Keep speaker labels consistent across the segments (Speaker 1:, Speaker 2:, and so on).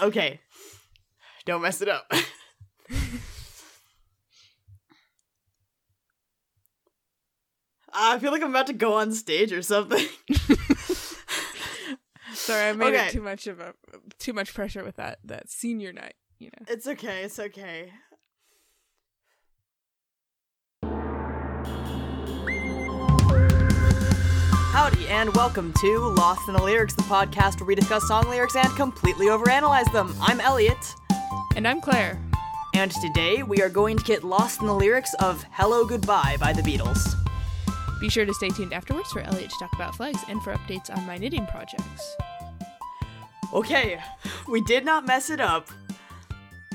Speaker 1: Okay. Don't mess it up. I feel like I'm about to go on stage or something.
Speaker 2: Sorry, I made
Speaker 1: Okay.
Speaker 2: it too much of a too much pressure with that that senior night. You know.
Speaker 1: It's okay, it's okay. Howdy, and welcome to Lost in the Lyrics, the podcast where we discuss song lyrics and completely overanalyze them. I'm Elliot,
Speaker 2: And I'm Clare.
Speaker 1: and today we are going to get lost in the lyrics of Hello Goodbye by the Beatles.
Speaker 2: Be sure to stay tuned afterwards for Elliot to talk about flags and for updates on my knitting projects.
Speaker 1: Okay, we did not mess it up.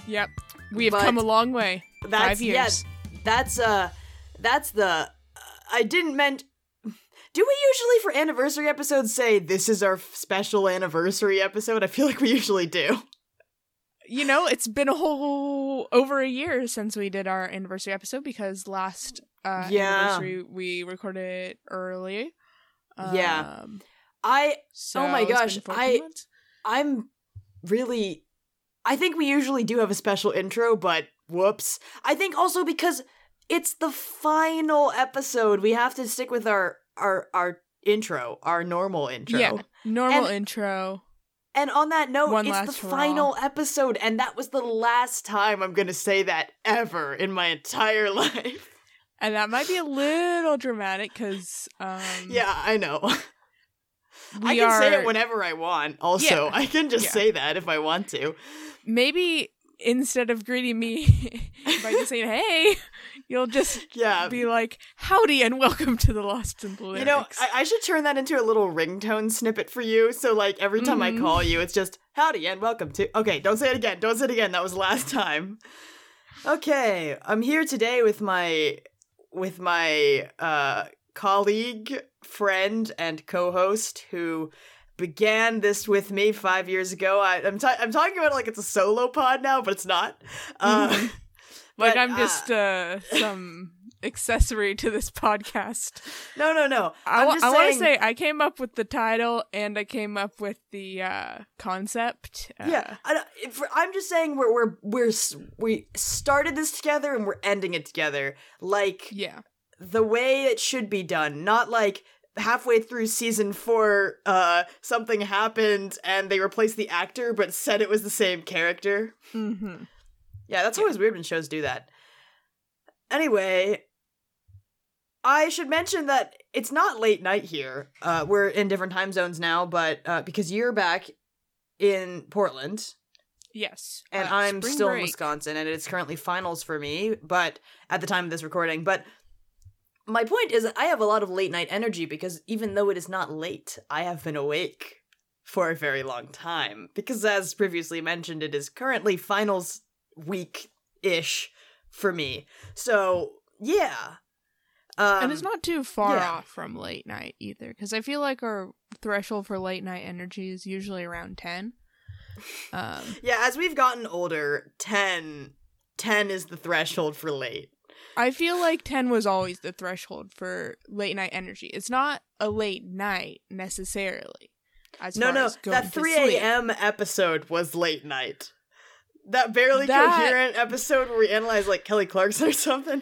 Speaker 2: Yep. We have
Speaker 1: But
Speaker 2: come a long way.
Speaker 1: That's
Speaker 2: Five years.
Speaker 1: yeah, that's uh that's the uh, I didn't meant do we usually for anniversary episodes say this is our special anniversary episode? I feel like we usually do.
Speaker 2: You know, it's been a whole over a year since we did our anniversary episode because last uh,
Speaker 1: Yeah.
Speaker 2: anniversary we recorded it early.
Speaker 1: Yeah.
Speaker 2: Um,
Speaker 1: I
Speaker 2: so
Speaker 1: Oh my gosh, I-
Speaker 2: months.
Speaker 1: I'm really I think we usually do have a special intro, but whoops. I think also because it's the final episode, we have to stick with our our our intro, our normal intro.
Speaker 2: Yeah, normal
Speaker 1: And-
Speaker 2: intro.
Speaker 1: And on that note,
Speaker 2: One
Speaker 1: it's the final episode, and that was the last time I'm gonna say that ever in my entire life.
Speaker 2: And that might be a little dramatic because um,
Speaker 1: yeah, I know. I can
Speaker 2: are
Speaker 1: say it whenever I want. Also,
Speaker 2: Yeah.
Speaker 1: I can just
Speaker 2: Yeah.
Speaker 1: say that if I want to.
Speaker 2: maybe instead of greeting me by just saying "Hey," you'll just
Speaker 1: Yeah.
Speaker 2: be like "Howdy" and welcome to the Lost in the Lyrics.
Speaker 1: You know, I, I should turn that into a little ringtone snippet for you. So, like, every time
Speaker 2: Mhm.
Speaker 1: I call you, it's just howdy and welcome to. Okay, don't say it again. Don't say it again. That was last time. Okay, I'm here today with my with my uh colleague, friend, and co-host who began this with me five years ago. I, ta- I'm talking about it like it's a solo pod now, but it's not. Uh,
Speaker 2: Mhm. Like
Speaker 1: but,
Speaker 2: I'm
Speaker 1: uh,
Speaker 2: just uh, some accessory to this podcast.
Speaker 1: no, no, no.
Speaker 2: I,
Speaker 1: I'm
Speaker 2: wa-
Speaker 1: just
Speaker 2: I want to say I came up with the title and I came up with the uh, concept. Uh,
Speaker 1: Yeah, I, I'm just saying we're we're we're we started this together and we're ending it together, like
Speaker 2: yeah.
Speaker 1: the way it should be done. Not like halfway through season four, uh, something happened and they replaced the actor but said it was the same character.
Speaker 2: Mm-hmm.
Speaker 1: Yeah, that's
Speaker 2: Yeah.
Speaker 1: always weird when shows do that. Anyway, I should mention that it's not late night here. Uh, we're in different time zones now, but uh, because you're back in Portland.
Speaker 2: Yes.
Speaker 1: and
Speaker 2: Uh,
Speaker 1: I'm still in. Wisconsin, and it's currently finals for me. But at the time of this recording, but my point is, I have a lot of late night energy because even though it is not late, I have been awake for a very long time. Because as previously mentioned, it is currently finals week ish for me. So yeah, um,
Speaker 2: and it's not too far
Speaker 1: yeah.
Speaker 2: off from late night either because i feel like our threshold for late night energy is usually around 10 um
Speaker 1: Yeah, as we've gotten older, 10, 10 is the threshold for late.
Speaker 2: i feel like 10 was always the threshold for late night energy it's not a late night necessarily as
Speaker 1: No, no, that 3 a.m. episode was late night. That barely
Speaker 2: That-
Speaker 1: coherent episode where we analyze like Kelly Clarkson or something.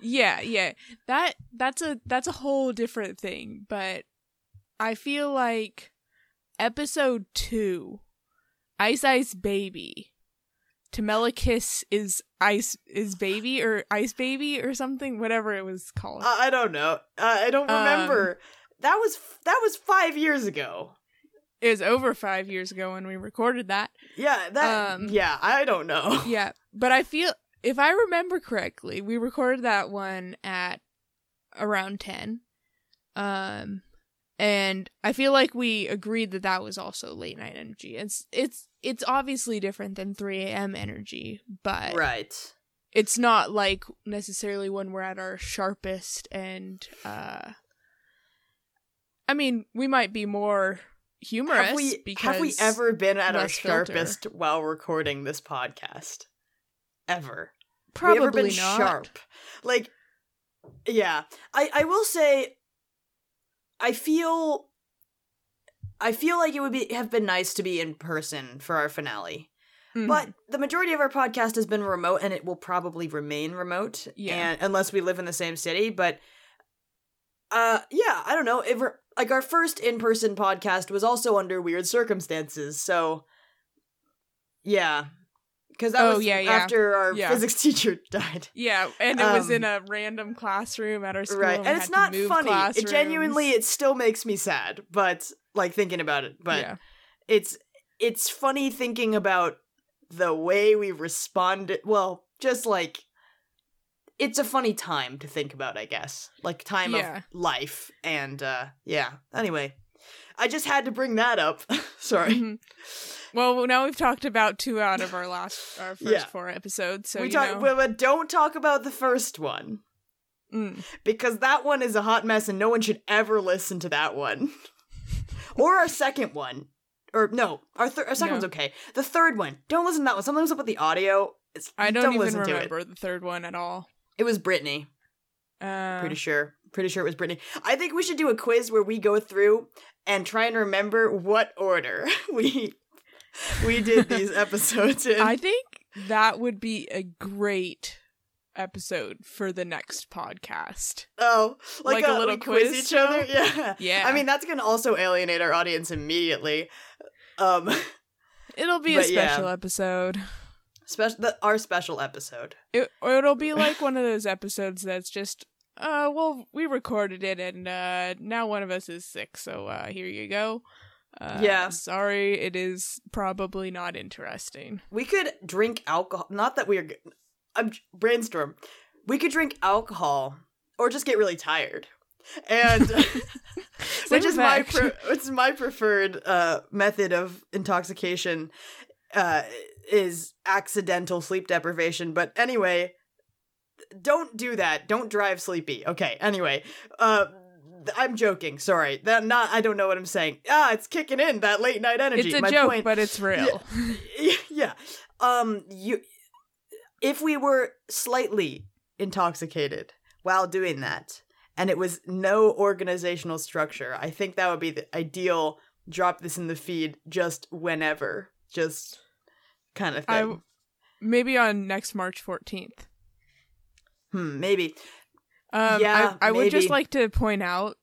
Speaker 2: yeah yeah that that's a that's a whole different thing but i feel like episode 2 ice ice baby Temelikis is ice is baby or ice baby or something whatever it was called
Speaker 1: I, I don't know. Uh, I don't
Speaker 2: Um,
Speaker 1: remember. that was that was five years ago.
Speaker 2: it was over five years ago when we recorded that
Speaker 1: Yeah, that.
Speaker 2: Um,
Speaker 1: yeah, I don't know.
Speaker 2: yeah but i feel if i remember correctly we recorded that one at around 10 um and i feel like we agreed that that was also late night energy it's it's it's obviously different than 3 a.m energy but
Speaker 1: Right.
Speaker 2: it's not like necessarily when we're at our sharpest and uh i mean we might be more humorous
Speaker 1: Have we
Speaker 2: because
Speaker 1: have we ever been at our
Speaker 2: less filter.
Speaker 1: sharpest while recording this podcast? Ever?
Speaker 2: probably
Speaker 1: we ever been
Speaker 2: not
Speaker 1: sharp like yeah i i will say i feel I feel like it would be have been nice to be in person for our finale.
Speaker 2: Mhm.
Speaker 1: But the majority of our podcast has been remote and it will probably remain remote.
Speaker 2: Yeah.
Speaker 1: And unless we live in the same city. But uh yeah, I don't know. If like our first in-person podcast was also under weird circumstances. So yeah. Cause that
Speaker 2: Oh,
Speaker 1: was
Speaker 2: yeah, yeah.
Speaker 1: after our
Speaker 2: Yeah.
Speaker 1: physics teacher died.
Speaker 2: yeah, and it was
Speaker 1: um,
Speaker 2: in a random classroom at our school.
Speaker 1: right.
Speaker 2: we
Speaker 1: And it's not funny. It genuinely it still makes me sad, but like thinking about it. But
Speaker 2: yeah.
Speaker 1: it's it's funny thinking about the way we responded well just like it's a funny time to think about i guess like time
Speaker 2: Yeah.
Speaker 1: of life and uh yeah anyway i just had to bring that up sorry
Speaker 2: Mhm. Well, now we've talked about two out of our last, our first
Speaker 1: Yeah.
Speaker 2: four episodes. So
Speaker 1: we talk
Speaker 2: know,
Speaker 1: but, don't talk about the first one
Speaker 2: Mm.
Speaker 1: because that one is a hot mess and no one should ever listen to that one or our second one or no our, thir- our second
Speaker 2: No.
Speaker 1: one's okay the third one don't listen to that one something's up with the audio it's,
Speaker 2: I don't, even
Speaker 1: listen to it.
Speaker 2: remember the third one at all.
Speaker 1: It was Brittany.
Speaker 2: Uh,
Speaker 1: Pretty sure. Pretty sure it was Brittany. I think we should do a quiz where we go through and try and remember what order we we did these episodes in.
Speaker 2: I think that would be a great episode for the next podcast.
Speaker 1: oh, like,
Speaker 2: like a
Speaker 1: a,
Speaker 2: little
Speaker 1: quiz
Speaker 2: quiz
Speaker 1: each other. Yeah.
Speaker 2: Yeah.
Speaker 1: I mean, that's gonna also alienate our audience immediately. Um,
Speaker 2: It'll be a
Speaker 1: but yeah.
Speaker 2: special episode.
Speaker 1: Special the, our special episode.
Speaker 2: It, it'll be like one of those episodes that's just, uh, well, we recorded it and uh, now one of us is sick, so uh, here you go. Uh,
Speaker 1: Yeah.
Speaker 2: Sorry, it is probably not interesting.
Speaker 1: We could drink alcohol. Not that we're. g- I'm brainstorm. We could drink alcohol or just get really tired, and which is my pre- is my preferred uh, method of intoxication. Uh, is accidental sleep deprivation. But anyway, don't do that. Don't drive sleepy. Okay. Anyway, uh. I'm joking. Sorry. That not. I don't know what I'm saying. Ah, it's kicking in that late night energy.
Speaker 2: It's a
Speaker 1: My
Speaker 2: joke,
Speaker 1: point-
Speaker 2: but it's real.
Speaker 1: yeah. Um you if we were slightly intoxicated while doing that and it was no organizational structure, I think that would be the ideal drop this in the feed just whenever. Just kind of thing.
Speaker 2: Maybe on next March 14th.
Speaker 1: hmm, maybe.
Speaker 2: Um,
Speaker 1: Yeah,
Speaker 2: I, I would just like to point out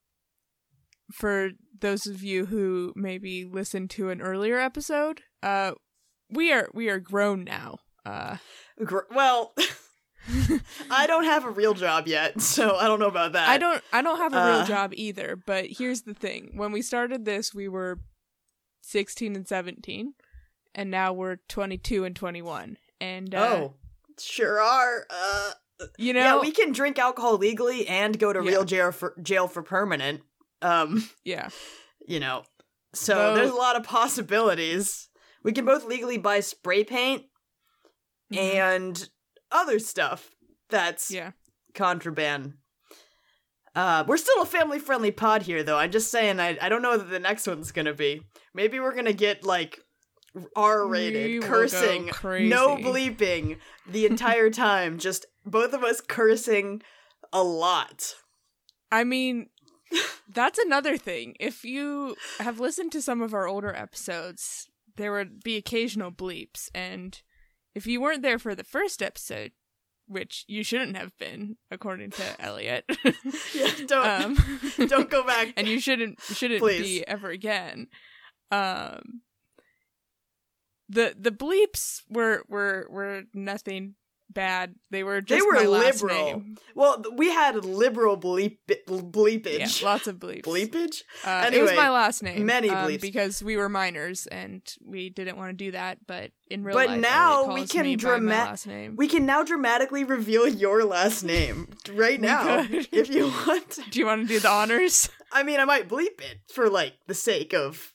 Speaker 2: for those of you who maybe listened to an earlier episode, uh, we are we are grown now. Uh,
Speaker 1: Gr- well, I don't have a real job yet, so I don't know about that.
Speaker 2: I don't I don't have a real
Speaker 1: Uh.
Speaker 2: job either. But here's the thing: when we started this, we were sixteen and seventeen, and now we're twenty two and twenty one. And uh,
Speaker 1: Oh, sure are. Uh
Speaker 2: you know,
Speaker 1: yeah, we can drink alcohol legally and go to
Speaker 2: Yeah.
Speaker 1: real jail for jail for permanent. Um,
Speaker 2: yeah.
Speaker 1: you know, so
Speaker 2: Though-
Speaker 1: there's a lot of possibilities. We can both legally buy spray paint
Speaker 2: Mhm.
Speaker 1: and other stuff that's
Speaker 2: yeah.
Speaker 1: contraband. Uh, we're still a family friendly pod here, though. I'm just saying, I, I don't know that the next one's gonna be. Maybe we're gonna get like R rated, cursing, no bleeping the entire time. Just both of us cursing a lot.
Speaker 2: I mean, that's another thing. If you have listened to some of our older episodes, there would be occasional bleeps. And if you weren't there for the first episode, which you shouldn't have been, according to Elliot,
Speaker 1: Yeah, don't
Speaker 2: um,
Speaker 1: don't go back.
Speaker 2: and you shouldn't shouldn't
Speaker 1: Please.
Speaker 2: be ever again. Um, the the bleeps were were were nothing bad. They were just
Speaker 1: They were
Speaker 2: my last
Speaker 1: liberal.
Speaker 2: name.
Speaker 1: Well, we had liberal bleep
Speaker 2: Yeah,
Speaker 1: bleepage.
Speaker 2: lots of bleeps.
Speaker 1: bleepage?
Speaker 2: Uh, it was
Speaker 1: Anyway,
Speaker 2: my last name.
Speaker 1: many
Speaker 2: um,
Speaker 1: bleeps.
Speaker 2: because we were minors and we didn't want to do that. But in real
Speaker 1: But
Speaker 2: life,
Speaker 1: now we can
Speaker 2: me by
Speaker 1: drama-
Speaker 2: my last name.
Speaker 1: We can now dramatically reveal your last name right now if you want.
Speaker 2: do you want to do the honors?
Speaker 1: I mean, I might bleep it for like the sake of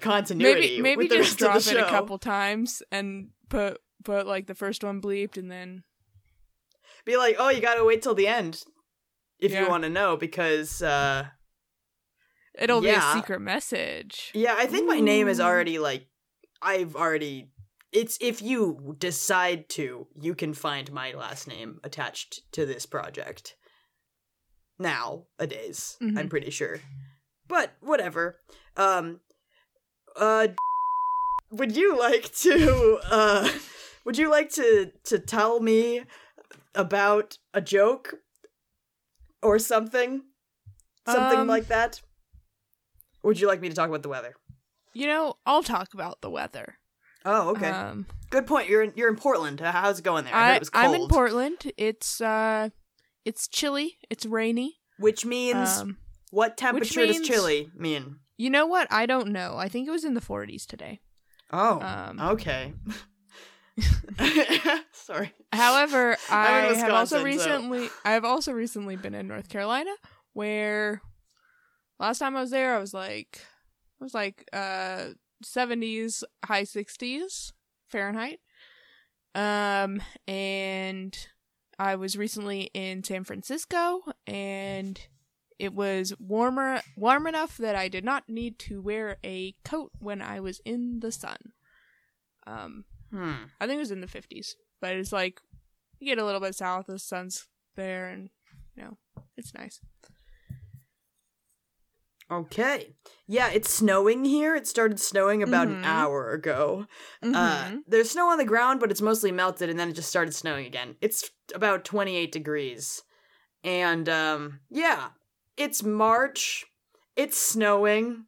Speaker 1: continuity.
Speaker 2: maybe maybe
Speaker 1: with the
Speaker 2: just drop it a couple times and put put like the first one bleeped and then
Speaker 1: Be like, oh, you gotta wait till the end if you want to know because, uh,
Speaker 2: it'll be a secret message.
Speaker 1: yeah, I think my name is already like, I've already. It's if you decide to, you can find my last name attached to this project. now Nowadays,
Speaker 2: Mhm.
Speaker 1: I'm pretty sure. But whatever. Um, uh, would you like to uh, would you like to to tell me about a joke or something, something
Speaker 2: Um,
Speaker 1: like that? Or would you like me to talk about the weather?
Speaker 2: You know, I'll talk about the weather.
Speaker 1: Oh, okay.
Speaker 2: Um,
Speaker 1: Good point. You're in, you're in Portland. How's it going there? I,
Speaker 2: I
Speaker 1: it was cold.
Speaker 2: i'm in Portland. It's uh, it's chilly. It's rainy.
Speaker 1: Which means
Speaker 2: Um,
Speaker 1: what temperature
Speaker 2: means-
Speaker 1: does chilly mean?
Speaker 2: You know what? I don't know. I think it was in the 40s today.
Speaker 1: Oh,
Speaker 2: Um,
Speaker 1: okay. Sorry.
Speaker 2: However, I have also
Speaker 1: Wisconsin, so-
Speaker 2: recently I have also recently been in North Carolina where last time I was there I was like it was like uh 70s high 60s Fahrenheit. Um and I was recently in San Francisco and it was warmer warm enough that I did not need to wear a coat when I was in the sun. Um
Speaker 1: Hmm.
Speaker 2: I think it was in the 50s, but it's like you get a little bit south, the sun's there, and you know, it's nice.
Speaker 1: Okay. Yeah, it's snowing here. It started snowing about an
Speaker 2: Mhm.
Speaker 1: hour ago. Uh,
Speaker 2: Mhm.
Speaker 1: there's snow on the ground, but it's mostly melted, and then it just started snowing again. It's about 28 degrees. And, um, yeah, it's March. It's snowing.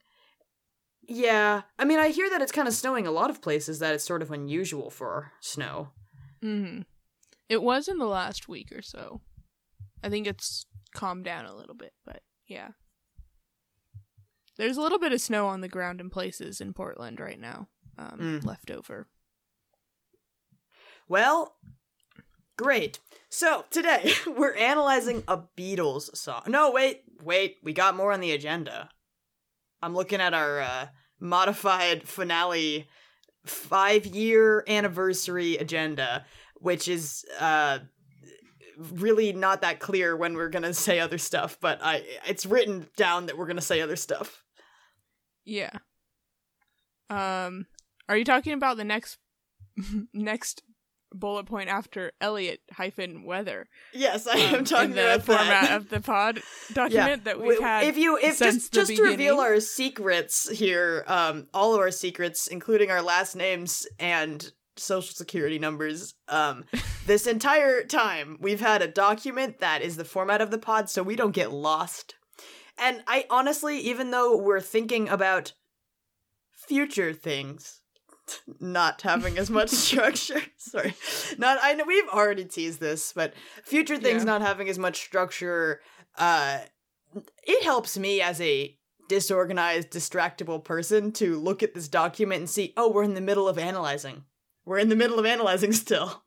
Speaker 1: Yeah. I mean, I hear that it's kind of snowing a lot of places, that it's sort of unusual for snow.
Speaker 2: Mhm. It was in the last week or so. I think it's calmed down a little bit, but yeah. There's a little bit of snow on the ground in places in Portland right now, um,
Speaker 1: Mm.
Speaker 2: left over.
Speaker 1: Well, great. So today we're analyzing a Beatles song. No, wait, wait. We got more on the agenda. I'm looking at our uh, modified finale five year anniversary agenda, which is uh, really not that clear when we're gonna say other stuff. But I, it's written down that we're gonna say other stuff.
Speaker 2: Yeah. Um, are you talking about the next next bullet point after Elliot hyphen weather?
Speaker 1: Yes, I
Speaker 2: um,
Speaker 1: am talking
Speaker 2: in the
Speaker 1: about
Speaker 2: format
Speaker 1: that.
Speaker 2: of the pod document that we've had.
Speaker 1: if you if just just to reveal our secrets here um all of our secrets including our last names and social security numbers um this entire time we've had a document that is the format of the pod so we don't get lost and i honestly even though we're thinking about future things not having as much structure. Sorry. Not i know we've already teased this but future things
Speaker 2: Yeah.
Speaker 1: not having as much structure uh it helps me as a disorganized distractible person to look at this document and see oh we're in the middle of analyzing. We're in the middle of analyzing still.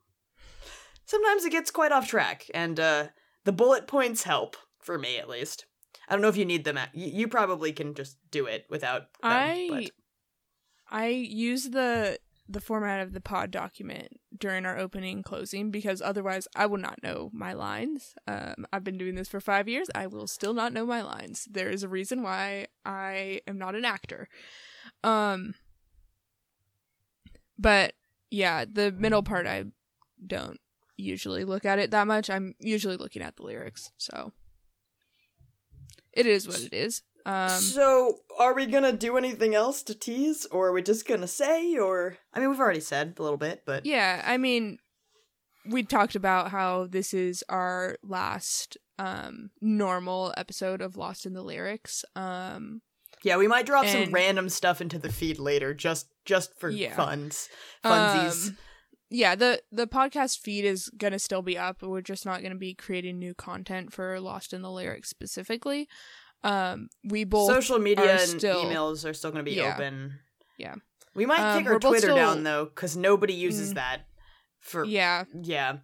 Speaker 1: Sometimes it gets quite off track and uh the bullet points help for me at least. I don't know if you need them at, you, you probably can just do it without them,
Speaker 2: I
Speaker 1: but
Speaker 2: I use the the format of the pod document during our opening and closing because otherwise I will not know my lines. Um, I've been doing this for five years. I will still not know my lines. There is a reason why I am not an actor. Um, but yeah, the middle part I don't usually look at it that much. I'm usually looking at the lyrics, so it is what it is. Um,
Speaker 1: so are we gonna do anything else to tease or are we just gonna say or i mean we've already said a little bit but
Speaker 2: Yeah, I mean, we talked about how this is our last um normal episode of Lost in the Lyrics. Um
Speaker 1: Yeah, we might drop some random stuff into the feed later, just just for
Speaker 2: Yeah.
Speaker 1: funs, funsies.
Speaker 2: um, yeah, the the podcast feed is going to still be up. We're just not going to be creating new content for Lost in the Lyrics specifically. Um we both
Speaker 1: Social media and
Speaker 2: still-
Speaker 1: emails are still going to be
Speaker 2: Yeah.
Speaker 1: open.
Speaker 2: Yeah.
Speaker 1: we might
Speaker 2: Um,
Speaker 1: take our Twitter
Speaker 2: still-
Speaker 1: down though, because nobody uses
Speaker 2: Mm.
Speaker 1: that. For yeah,
Speaker 2: yeah,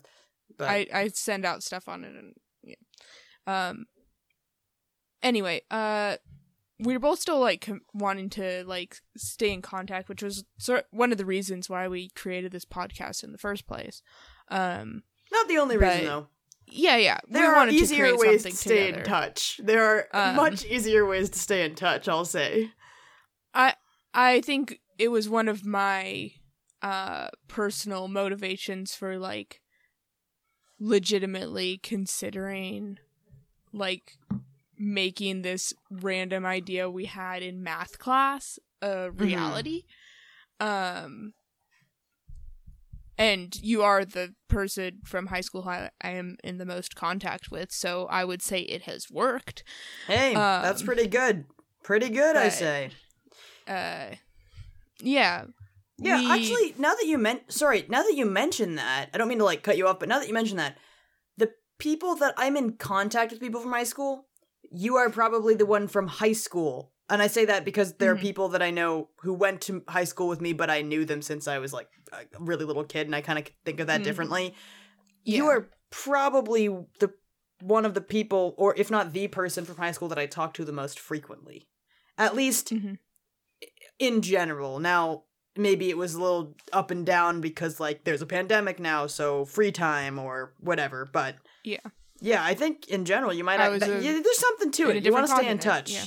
Speaker 1: but
Speaker 2: I I send out stuff on it and yeah. Um. Anyway, uh, we were both still like com- wanting to like stay in contact, which was sort one of the reasons why we created this podcast in the first place. Um.
Speaker 1: not the only reason though.
Speaker 2: Yeah, yeah.
Speaker 1: There
Speaker 2: we
Speaker 1: are
Speaker 2: wanted
Speaker 1: easier
Speaker 2: to
Speaker 1: ways to stay
Speaker 2: together.
Speaker 1: in touch. There are
Speaker 2: Um,
Speaker 1: much easier ways to stay in touch. I'll say.
Speaker 2: I I think it was one of my uh personal motivations for like legitimately considering like making this random idea we had in math class a reality. Um and you are the person from high school I I am in the most contact with, so I would say it has worked.
Speaker 1: Hey, that's
Speaker 2: Um,
Speaker 1: pretty good. Pretty good, I say.
Speaker 2: Uh yeah.
Speaker 1: Yeah,
Speaker 2: we-
Speaker 1: actually, now that you meant sorry, now that you mentioned that, I don't mean to like cut you off, but now that you mentioned that, the people that I'm in contact with people from high school, you are probably the one from high school. And I say that because there
Speaker 2: Mhm.
Speaker 1: are people that I know who went to high school with me, but I knew them since I was like a really little kid, and I kind of think of that
Speaker 2: Mhm.
Speaker 1: differently. You are probably the one of the people, or if not the person from high school that I talk to the most frequently. At least
Speaker 2: Mhm.
Speaker 1: in general. Now, maybe it was a little up and down because like there's a pandemic now, so free time or whatever. But
Speaker 2: Yeah.
Speaker 1: yeah, I think in general you might.
Speaker 2: Was
Speaker 1: that-
Speaker 2: a-
Speaker 1: yeah, there's something to it. You want to stay in touch,
Speaker 2: yeah.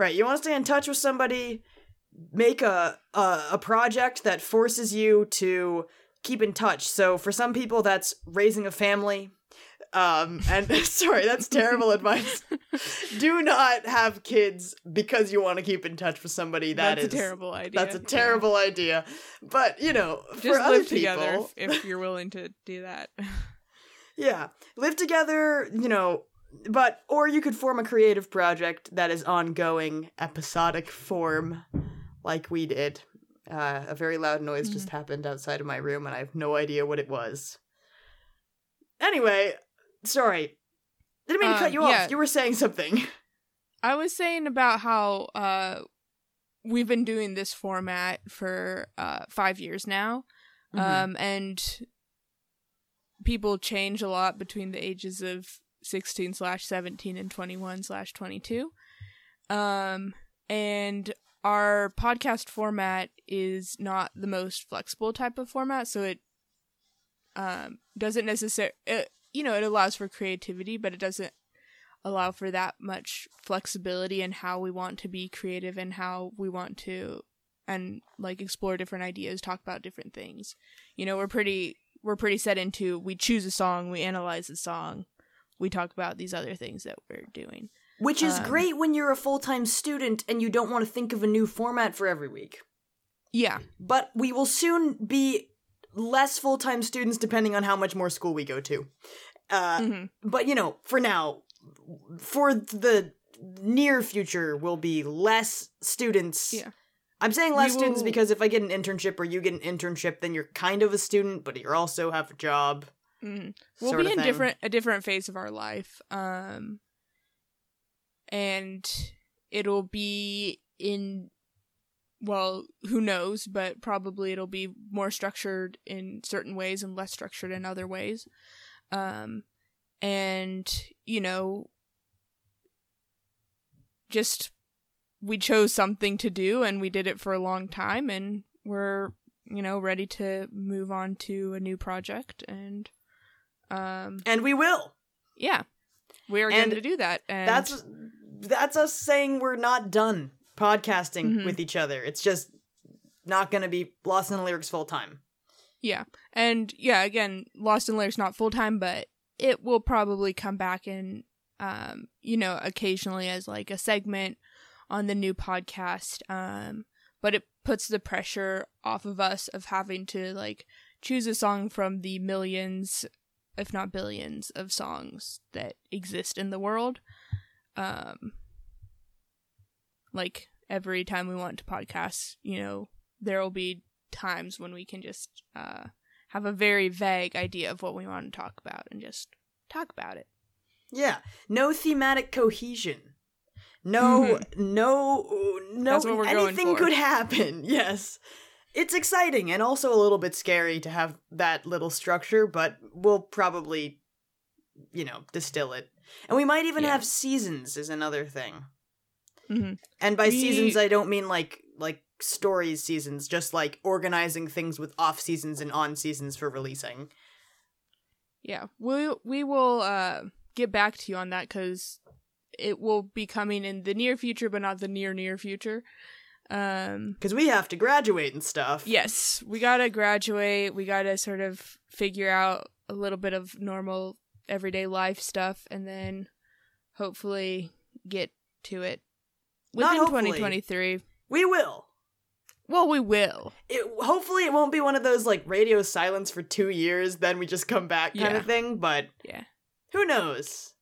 Speaker 1: Right? You want to stay in touch with somebody. Make a, a a project that forces you to keep in touch. So for some people, that's raising a family. Um, and sorry, that's terrible advice. Do not have kids because you want to keep in touch with somebody. That
Speaker 2: That's
Speaker 1: is
Speaker 2: a terrible idea.
Speaker 1: that's a
Speaker 2: Yeah.
Speaker 1: terrible idea. But you know,
Speaker 2: Just
Speaker 1: for other
Speaker 2: live together
Speaker 1: people,
Speaker 2: if, if you're willing to do that.
Speaker 1: yeah, live together. You know, but or you could form a creative project that is ongoing, episodic form, like we did. Uh, a very loud noise just
Speaker 2: Mm-hmm.
Speaker 1: happened outside of my room, and I have no idea what it was. Anyway, sorry, didn't mean to cut
Speaker 2: Um,
Speaker 1: you
Speaker 2: yeah.
Speaker 1: off. You were saying something.
Speaker 2: I was saying about how uh we've been doing this format for uh 5 years now.
Speaker 1: Mm-hmm.
Speaker 2: Um and people change a lot between the ages of 16 slash 17 and 21 slash 22. Um and our podcast format is not the most flexible type of format, so it um doesn't necessarily you know, it allows for creativity, but it doesn't allow for that much flexibility in how we want to be creative and how we want to and like explore different ideas, talk about different things. You know, we're pretty we're pretty set into we choose a song, we analyze the song, we talk about these other things that we're doing.
Speaker 1: Which is
Speaker 2: Um,
Speaker 1: great when you're a full time student and you don't want to think of a new format for every week.
Speaker 2: Yeah.
Speaker 1: But we will soon be less full time students depending on how much more school we go to. Uh,
Speaker 2: hmm
Speaker 1: But, you know, for now, for the near future, we'll be less students.
Speaker 2: Yeah.
Speaker 1: I'm saying less students because if I get an internship or you get an internship, then you're kind of a student, but you also have a job.
Speaker 2: Hmm We'll be in
Speaker 1: thing.
Speaker 2: different a different phase of our life. Um and it'll be in well, who knows, but probably it'll be more structured in certain ways and less structured in other ways. Um and you know just we chose something to do and we did it for a long time and we're you know ready to move on to a new project and um
Speaker 1: And we will.
Speaker 2: yeah we are going to do that and
Speaker 1: That's that's us saying we're not done podcasting
Speaker 2: Mhm.
Speaker 1: with each other. It's just not going to be Lost in the Lyrics full time.
Speaker 2: yeah and yeah again lost in lyrics not full time but it will probably come back in um you know occasionally as like a segment on the new podcast um but it puts the pressure off of us of having to like choose a song from the millions if not billions of songs that exist in the world um like every time we want to podcast you know there will be times when we can just uh have a very vague idea of what we want to talk about and just talk about it
Speaker 1: Yeah, no thematic cohesion. No, no, no.
Speaker 2: That's what we're going
Speaker 1: anything could happen. Yes, it's exciting and also a little bit scary to have that little structure, but we'll probably, you know, distill it. And we might even
Speaker 2: Yeah.
Speaker 1: have seasons. Is another thing.
Speaker 2: hmm
Speaker 1: And by
Speaker 2: We-
Speaker 1: seasons, I don't mean like like stories seasons, just like organizing things with off seasons and on seasons for releasing.
Speaker 2: yeah we we will uh get back to you on that because it will be coming in the near future but not the near near future um
Speaker 1: Because we have to graduate and stuff.
Speaker 2: yes we gotta graduate we gotta sort of figure out a little bit of normal everyday life stuff and then hopefully get to it within
Speaker 1: hopefully.
Speaker 2: 2023.
Speaker 1: We will.
Speaker 2: Well, we will.
Speaker 1: It, hopefully, it won't be one of those like radio silence for two years, then we just come back kind
Speaker 2: Yeah.
Speaker 1: of thing. But
Speaker 2: Yeah.
Speaker 1: who knows?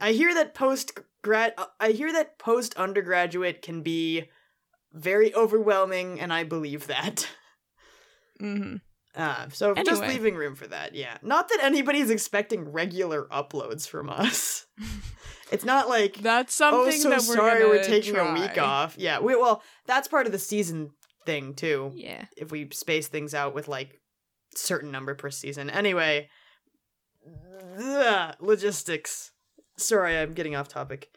Speaker 1: I hear that post grad. I hear that post undergraduate can be very overwhelming, and I believe that.
Speaker 2: hmm
Speaker 1: Uh, so just leaving room for that, yeah. Not that anybody's expecting regular uploads from us. it's not like
Speaker 2: That's something
Speaker 1: oh, so
Speaker 2: that we're
Speaker 1: sorry we're taking a week off. Yeah, we, well, that's part of the season thing too.
Speaker 2: Yeah.
Speaker 1: If we space things out with like certain number per season. Anyway, ugh, logistics. Sorry, I'm getting off topic.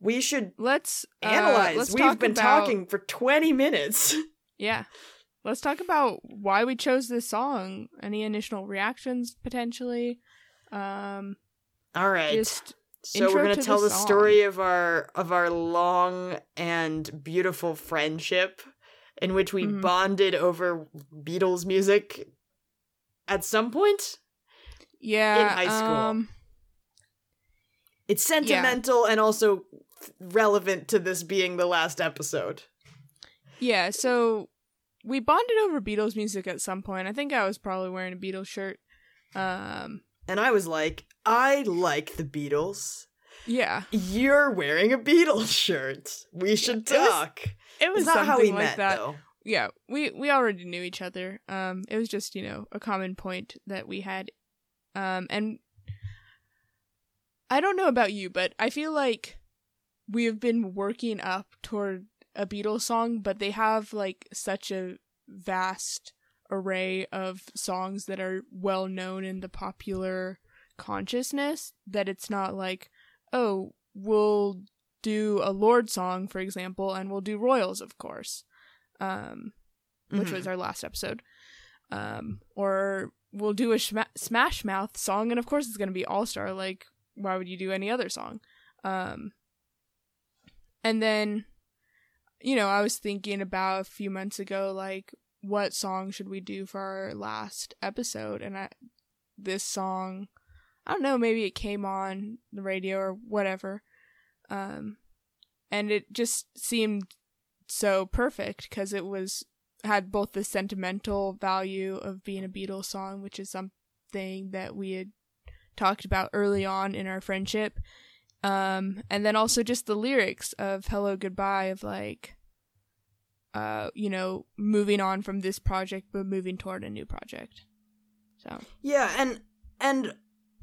Speaker 1: We should
Speaker 2: Let's uh,
Speaker 1: analyze.
Speaker 2: let's
Speaker 1: We've been
Speaker 2: about-
Speaker 1: talking for 20 minutes.
Speaker 2: Yeah. Let's talk about why we chose this song. Any initial reactions potentially? Um
Speaker 1: All right. So we're gonna
Speaker 2: to
Speaker 1: tell
Speaker 2: the
Speaker 1: the story of our of our long and beautiful friendship, in which we
Speaker 2: Mhm.
Speaker 1: bonded over Beatles music. At some point,
Speaker 2: yeah, In
Speaker 1: high school.
Speaker 2: Um,
Speaker 1: it's sentimental and also relevant to this being the last episode.
Speaker 2: yeah, so we bonded over Beatles music at some point. I think I was probably wearing a Beatles shirt. Um
Speaker 1: And I was like, I like the Beatles.
Speaker 2: yeah.
Speaker 1: You're wearing a Beatles shirt. We should
Speaker 2: It was
Speaker 1: talk.
Speaker 2: It was
Speaker 1: not how we
Speaker 2: like
Speaker 1: met,
Speaker 2: that.
Speaker 1: though.
Speaker 2: yeah we we already knew each other um it was just you know a common point that we had um and i don't know about you but i feel like we have been working up toward a beatles song but they have like such a vast array of songs that are well known in the popular consciousness that it's not like oh we'll do a Lorde song for example and we'll do royals of course um, which
Speaker 1: Mhm.
Speaker 2: was our last episode. Um, or we'll do a Shma- Smash Mouth song, and of course it's going to be All Star. Like, why would you do any other song? Um, and then, you know, I was thinking about a few months ago, like, what song should we do for our last episode? And I, this song, I don't know, maybe it came on the radio or whatever. Um, and it just seemed so perfect because it was had both the sentimental value of being a Beatles song, which is something that we had talked about early on in our friendship. Um, and then also just the lyrics of Hello Goodbye of like uh, you know, moving on from this project but moving toward a new project. So
Speaker 1: Yeah, and and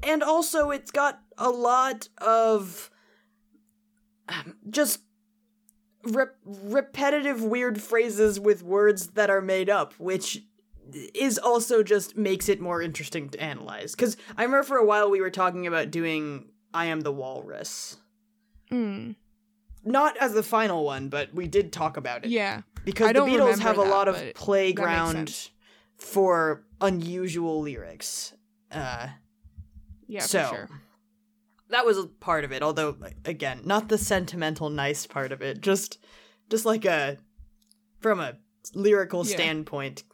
Speaker 1: and also it's got a lot of um, just rep- repetitive weird phrases with words that are made up, which is also just makes it more interesting to analyze. Because I remember for a while we were talking about doing "I Am the Walrus,"
Speaker 2: mm,
Speaker 1: not as the final one, but we did talk about it.
Speaker 2: yeah.
Speaker 1: because the Beatles have a
Speaker 2: that,
Speaker 1: lot of playground for unusual lyrics. Uh,
Speaker 2: Yeah,
Speaker 1: so
Speaker 2: for sure.
Speaker 1: that was a part of it. Although, again, not the sentimental, nice part of it. Just, just like a from a lyrical
Speaker 2: Yeah.
Speaker 1: standpoint.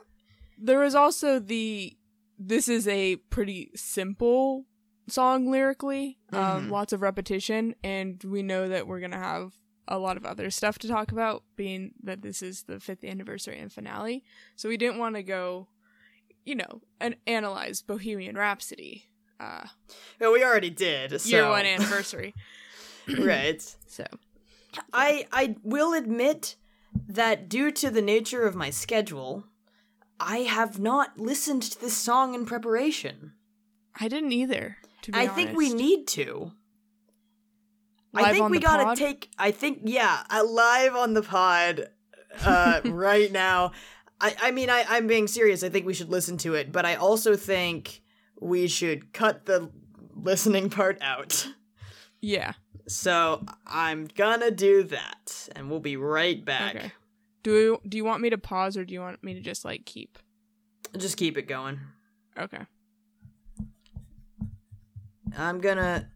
Speaker 2: There is also the this is a pretty simple song lyrically, um,
Speaker 1: Mhm.
Speaker 2: lots of repetition, and we know that we're gonna have a lot of other stuff to talk about, being that this is the fifth anniversary and finale. So we didn't want to go, you know, and analyze Bohemian Rhapsody, uh,
Speaker 1: Well, we already did. So.
Speaker 2: year one anniversary.
Speaker 1: right.
Speaker 2: So
Speaker 1: I I will admit that due to the nature of my schedule, I have not listened to this song in preparation.
Speaker 2: I didn't either. To be
Speaker 1: I think we need to. I think we gotta
Speaker 2: pod?
Speaker 1: take. I think yeah, uh, live on the pod, uh, right now. I I mean I I'm being serious. I think we should listen to it, but I also think we should cut the listening part out.
Speaker 2: Yeah.
Speaker 1: So I'm gonna do that, and we'll be right back.
Speaker 2: Okay. Do we, do you want me to pause or do you want me to just like keep?
Speaker 1: Just keep it going.
Speaker 2: Okay.
Speaker 1: I'm gonna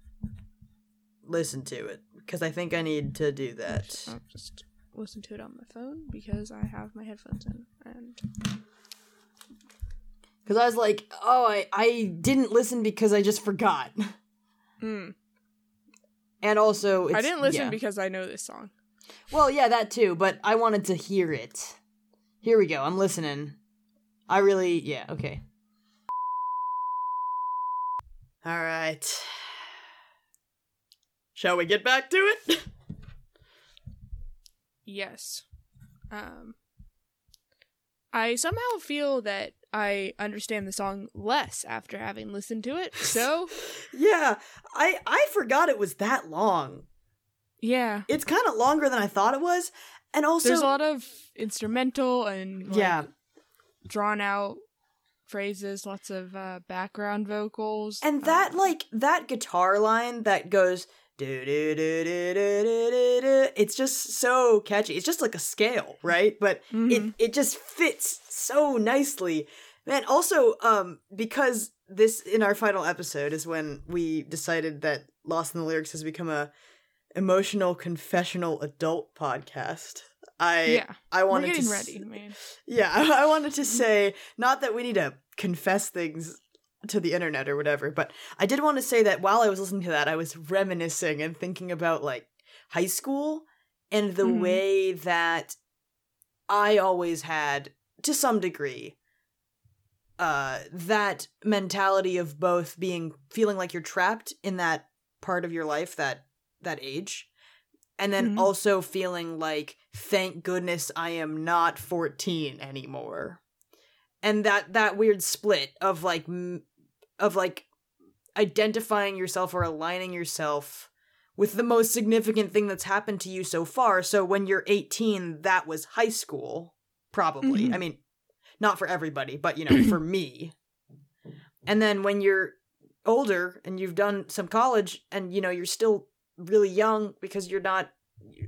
Speaker 1: listen to it because I think I need to do that.
Speaker 2: I'll just listen to it on my phone because I have my headphones in. And
Speaker 1: Because I was like, oh, I I didn't listen because I just forgot.
Speaker 2: mm,
Speaker 1: And also, it's,
Speaker 2: I didn't listen
Speaker 1: yeah.
Speaker 2: because I know this song.
Speaker 1: Well, yeah, that too, but I wanted to hear it. Here we go. I'm listening. I really, yeah, okay. All right. Shall we get back to it?
Speaker 2: Yes. Um I somehow feel that I understand the song less after having listened to it. So,
Speaker 1: yeah, I I forgot it was that long.
Speaker 2: yeah.
Speaker 1: It's kind of longer than I thought it was, and also
Speaker 2: There's a lot of instrumental and like,
Speaker 1: yeah,
Speaker 2: drawn out phrases, lots of uh, background vocals.
Speaker 1: and that like that guitar line that goes. It's just so catchy. It's just like a scale, right? But it
Speaker 2: mhm.
Speaker 1: it just fits so nicely. Man, also, um, because this in our final episode is when we decided that Lost in the Lyrics has become a emotional confessional adult podcast. I
Speaker 2: yeah.
Speaker 1: I
Speaker 2: We're
Speaker 1: wanted
Speaker 2: getting
Speaker 1: to
Speaker 2: ready, man.
Speaker 1: yeah, I wanted to say not that we need to confess things to the internet or whatever, but I did want to say that while I was listening to that, I was reminiscing and thinking about like high school and the
Speaker 2: Mhm.
Speaker 1: way that I always had to some degree uh that mentality of both being feeling like you're trapped in that part of your life that that age and then
Speaker 2: Mhm.
Speaker 1: also feeling like thank goodness I am not 14 anymore. And that that weird split of like of like identifying yourself or aligning yourself with the most significant thing that's happened to you so far. So when you're 18 that was high school probably.
Speaker 2: Mhm.
Speaker 1: i mean not for everybody but you know for me. And then when you're older and you've done some college and you know you're still really young because you're not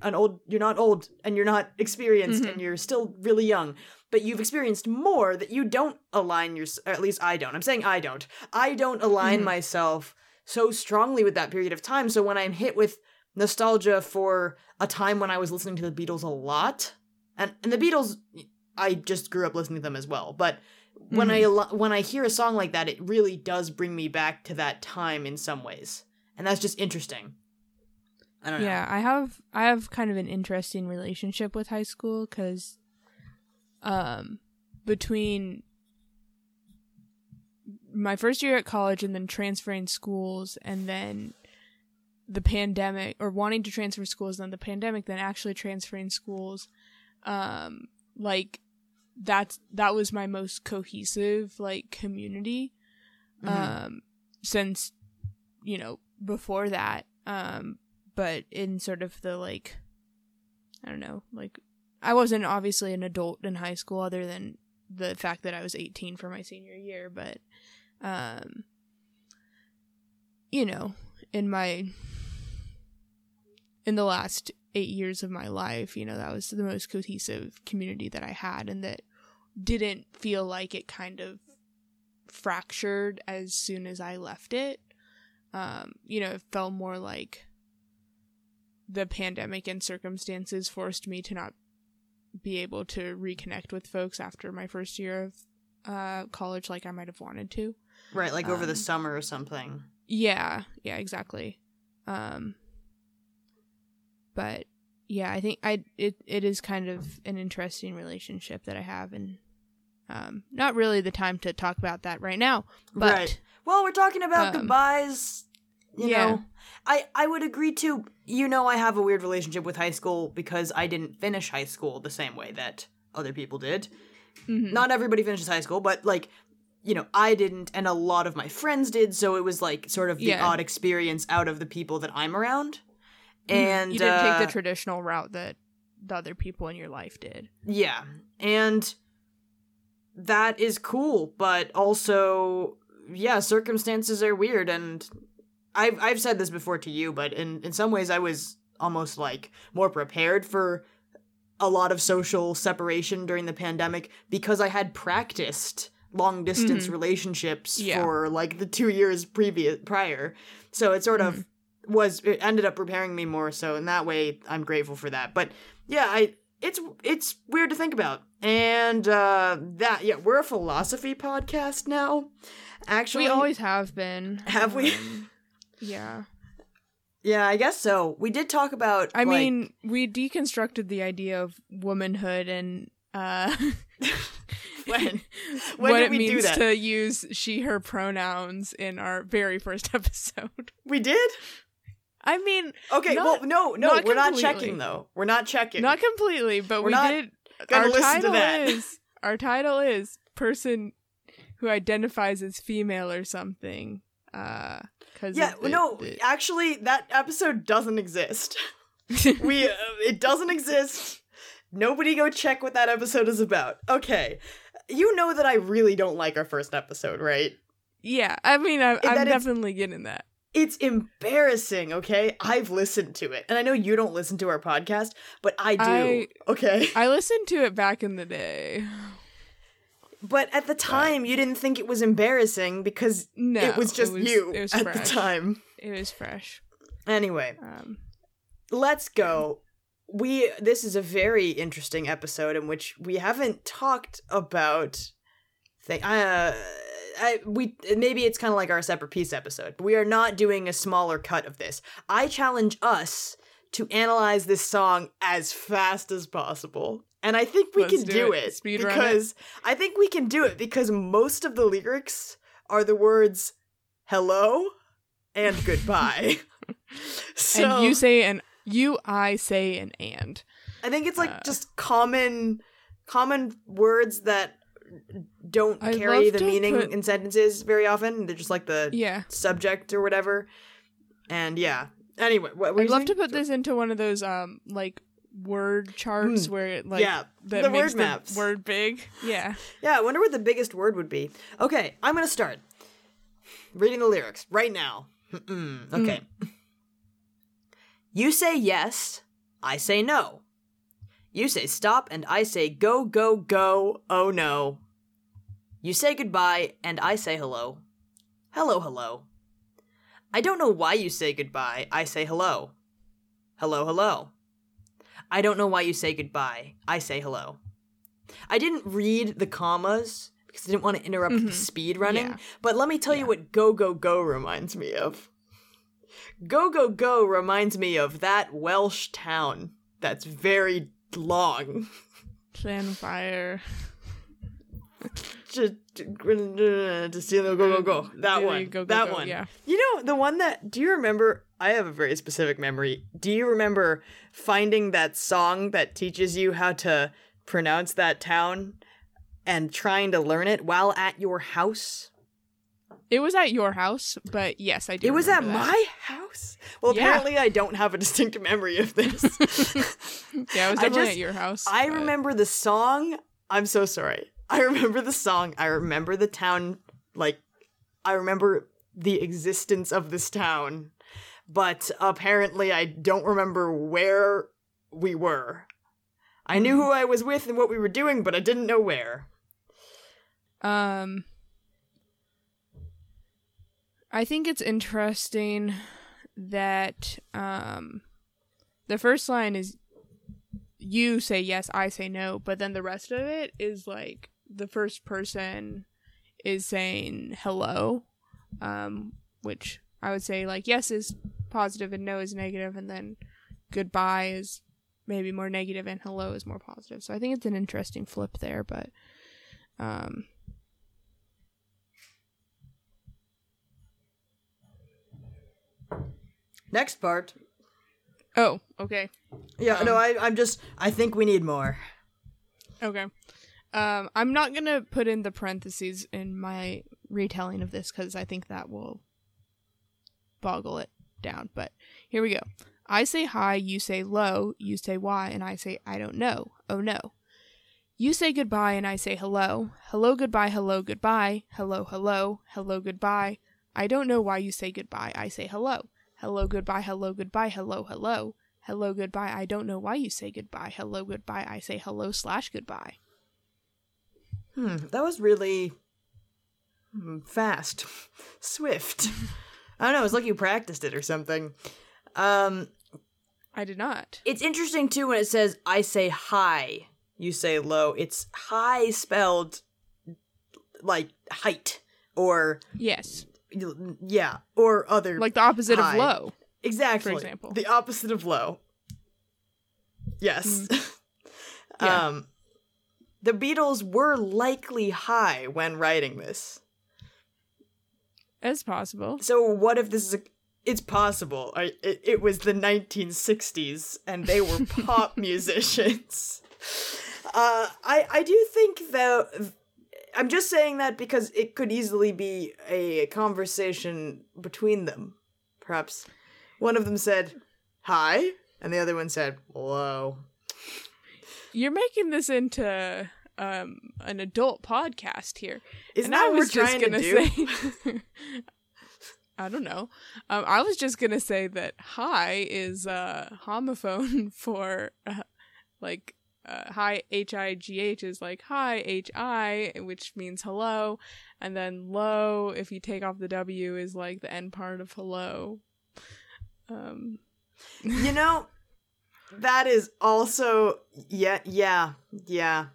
Speaker 1: an old you're not old and you're not experienced
Speaker 2: Mhm.
Speaker 1: and you're still really young but you've experienced more that you don't align your at least I don't. I'm saying I don't. I don't align
Speaker 2: Mhm.
Speaker 1: myself so strongly with that period of time. So when I'm hit with nostalgia for a time when I was listening to the Beatles a lot and and the Beatles I just grew up listening to them as well but when I when I hear a song like that it really does bring me back to that time in some ways. And that's just interesting I don't know
Speaker 2: Yeah, I have I have kind of an interesting relationship with high school because, um, between my first year at college and then transferring schools and then the pandemic or wanting to transfer schools and then the pandemic then actually transferring schools um like that's that was my most cohesive like community
Speaker 1: Mhm.
Speaker 2: um since you know before that um but in sort of the like i don't know like i wasn't obviously an adult in high school other than the fact that i was 18 for my senior year but um you know in my in the last 8 years of my life you know that was the most cohesive community that i had and that didn't feel like it kind of fractured as soon as I left it. Um, you know, it felt more like the pandemic and circumstances forced me to not be able to reconnect with folks after my first year of uh, college like I might have wanted to.
Speaker 1: right like over the
Speaker 2: um,
Speaker 1: summer or something
Speaker 2: Yeah, yeah, exactly. Um but yeah, I think I it it is kind of an interesting relationship that I have and um not really the time to talk about that right now. But
Speaker 1: right well we're talking about
Speaker 2: um,
Speaker 1: goodbyes you
Speaker 2: yeah.
Speaker 1: know i i would agree too you know i have a weird relationship with high school because i didn't finish high school the same way that other people did
Speaker 2: mhm.
Speaker 1: not everybody finishes high school but like you know i didn't and a lot of my friends did so it was like sort of the
Speaker 2: Yeah.
Speaker 1: odd experience out of the people that i'm around
Speaker 2: Mhm.
Speaker 1: and
Speaker 2: you didn't
Speaker 1: uh,
Speaker 2: take the traditional route that the other people in your life did.
Speaker 1: Yeah. And that is cool, but also yeah, circumstances are weird and I've I've said this before to you, but in in some ways I was almost like more prepared for a lot of social separation during the pandemic because I had practiced long distance
Speaker 2: Mhm.
Speaker 1: relationships
Speaker 2: Yeah.
Speaker 1: for like the 2 years previous prior. So it sort of was it ended up preparing me more so in that way I'm grateful for that. But yeah, I it's it's weird to think about. And uh that yeah, we're a philosophy podcast now. Actually
Speaker 2: we always have been.
Speaker 1: Have we?
Speaker 2: Yeah.
Speaker 1: Yeah, I guess so. We did talk about.
Speaker 2: I
Speaker 1: like-
Speaker 2: mean, we deconstructed the idea of womanhood and uh
Speaker 1: When? When
Speaker 2: what
Speaker 1: did
Speaker 2: it
Speaker 1: we do
Speaker 2: means
Speaker 1: that?
Speaker 2: to use she her pronouns in our very first episode.
Speaker 1: we did.
Speaker 2: I mean,
Speaker 1: Okay,
Speaker 2: Not-
Speaker 1: well, no, no,
Speaker 2: not
Speaker 1: we're not checking though. We're not checking.
Speaker 2: not completely, but
Speaker 1: We're
Speaker 2: we
Speaker 1: not
Speaker 2: did our
Speaker 1: listen to
Speaker 2: title is our title is person who identifies as female or something. Uh cuz
Speaker 1: yeah, no, actually, that episode doesn't exist. we, uh, it doesn't exist. Nobody go check what that episode is about. Okay, you know that I really don't like our first episode, right?
Speaker 2: Yeah, I mean I, I'm definitely getting that.
Speaker 1: It's embarrassing, okay? I've listened to it. And I know you don't listen to our podcast, but I do,
Speaker 2: I-
Speaker 1: okay?
Speaker 2: I listened to it back in the day.
Speaker 1: But at the time, you didn't think it was embarrassing because
Speaker 2: No,
Speaker 1: it was just you
Speaker 2: it was
Speaker 1: at
Speaker 2: fresh.
Speaker 1: the time.
Speaker 2: It was fresh.
Speaker 1: Anyway,
Speaker 2: Um,
Speaker 1: let's go. We this is a very interesting episode in which we haven't talked about thing. Uh, I we maybe it's kind of like our separate piece episode, but we are not doing a smaller cut of this. I challenge us to analyze this song as fast as possible. And I think we
Speaker 2: Let's
Speaker 1: can
Speaker 2: do
Speaker 1: do,
Speaker 2: it.
Speaker 1: it,
Speaker 2: Speed
Speaker 1: because I think we can do it because most of the lyrics are the words hello and goodbye. so
Speaker 2: and you say an you I say an and.
Speaker 1: I think it's like
Speaker 2: Uh,
Speaker 1: just common common words that don't
Speaker 2: I'd
Speaker 1: carry the meaning
Speaker 2: put-
Speaker 1: in sentences very often. They're just like the
Speaker 2: Yeah.
Speaker 1: subject or whatever. And yeah. Anyway, what
Speaker 2: I'd love to
Speaker 1: saying?
Speaker 2: put this into one of those um like word charts hmm. where it like
Speaker 1: yeah,
Speaker 2: that
Speaker 1: the
Speaker 2: makes
Speaker 1: word maps.
Speaker 2: the word big. Yeah.
Speaker 1: Yeah, I wonder what the biggest word would be. Okay, I'm gonna start reading the lyrics right now. Mm-mm. Okay. Hmm. You say yes, I say no. You say stop, and I say go, go, go, oh no. You say goodbye, and I say hello. Hello, hello. I don't know why you say goodbye, I say hello. Hello, hello. I don't know why you say goodbye, I say hello. I didn't read the commas because I didn't want to interrupt the
Speaker 2: Mhm.
Speaker 1: speed running.
Speaker 2: Yeah.
Speaker 1: But let me tell you what Go Go Go reminds me of. Go Go Go reminds me of that Welsh town that's very long.
Speaker 2: Sandfire.
Speaker 1: Just to see the Go Go Go. That
Speaker 2: Yeah,
Speaker 1: one.
Speaker 2: go, go,
Speaker 1: that
Speaker 2: go,
Speaker 1: one.
Speaker 2: yeah.
Speaker 1: You know, the one that. Do you remember? I have a very specific memory. Do you remember finding that song that teaches you how to pronounce that town and trying to learn it while at your house?
Speaker 2: It was at your house, but yes, I do.
Speaker 1: It was at
Speaker 2: that.
Speaker 1: my house? Well,
Speaker 2: Yeah.
Speaker 1: apparently, I don't have a distinct memory of this.
Speaker 2: Yeah, it was definitely
Speaker 1: just-
Speaker 2: at your house.
Speaker 1: I
Speaker 2: but-
Speaker 1: remember the song. I'm so sorry. I remember the song. I remember the town. Like, I remember the existence of this town. But apparently, I don't remember where we were. I knew who I was with and what we were doing, but I didn't know where.
Speaker 2: Um, I think it's interesting that um, the first line is you say yes, I say no, but then the rest of it is like the first person is saying hello, um, which I would say like yes is positive and no is negative, and then goodbye is maybe more negative and hello is more positive. So I think it's an interesting flip there, but um,
Speaker 1: Next part.
Speaker 2: Oh, okay.
Speaker 1: Yeah,
Speaker 2: Um,
Speaker 1: no, I, I'm just. I think we need more.
Speaker 2: Okay. Um, I'm not gonna put in the parentheses in my retelling of this because I think that will boggle it down. But here we go. I say hi, you say low, you say why, and I say I don't know. Oh no. You say goodbye and I say hello. Hello, goodbye, hello, goodbye. Hello, hello, hello, goodbye. I don't know why you say goodbye. I say hello. Hello, goodbye, hello, goodbye, hello, hello. Hello, goodbye. I don't know why you say goodbye. Hello, goodbye. I say hello slash goodbye.
Speaker 1: Hmm, that was really hmm, fast, swift. I don't know. It's like you practiced it or something. Um,
Speaker 2: I did not.
Speaker 1: it's interesting too when it says "I say hi," you say low. It's high spelled like height or
Speaker 2: Yes.
Speaker 1: yeah or other
Speaker 2: Like the opposite
Speaker 1: Hi.
Speaker 2: of low.
Speaker 1: Exactly.
Speaker 2: For example.
Speaker 1: The opposite of low. Yes.
Speaker 2: Yeah.
Speaker 1: Um the Beatles were likely high when writing this.
Speaker 2: It's possible.
Speaker 1: So what if this is a it's possible. I, it, it was the 1960s and they were pop musicians. Uh I I do think that I'm just saying that because it could easily be a conversation between them. Perhaps one of them said, "Hi," and the other one said, "Whoa."
Speaker 2: You're making this into um an adult podcast here.
Speaker 1: Isn't
Speaker 2: and
Speaker 1: that
Speaker 2: I
Speaker 1: what
Speaker 2: was
Speaker 1: we're
Speaker 2: just
Speaker 1: trying to
Speaker 2: gonna
Speaker 1: do?
Speaker 2: say I don't know. Um, I was just gonna say that "hi" is uh, homophone for uh, like uh, "hi" H I G H is like "hi" H I, which means hello, and then "low" if you take off the W is like the end part of hello. Um,
Speaker 1: you know, that is also yeah, yeah, yeah.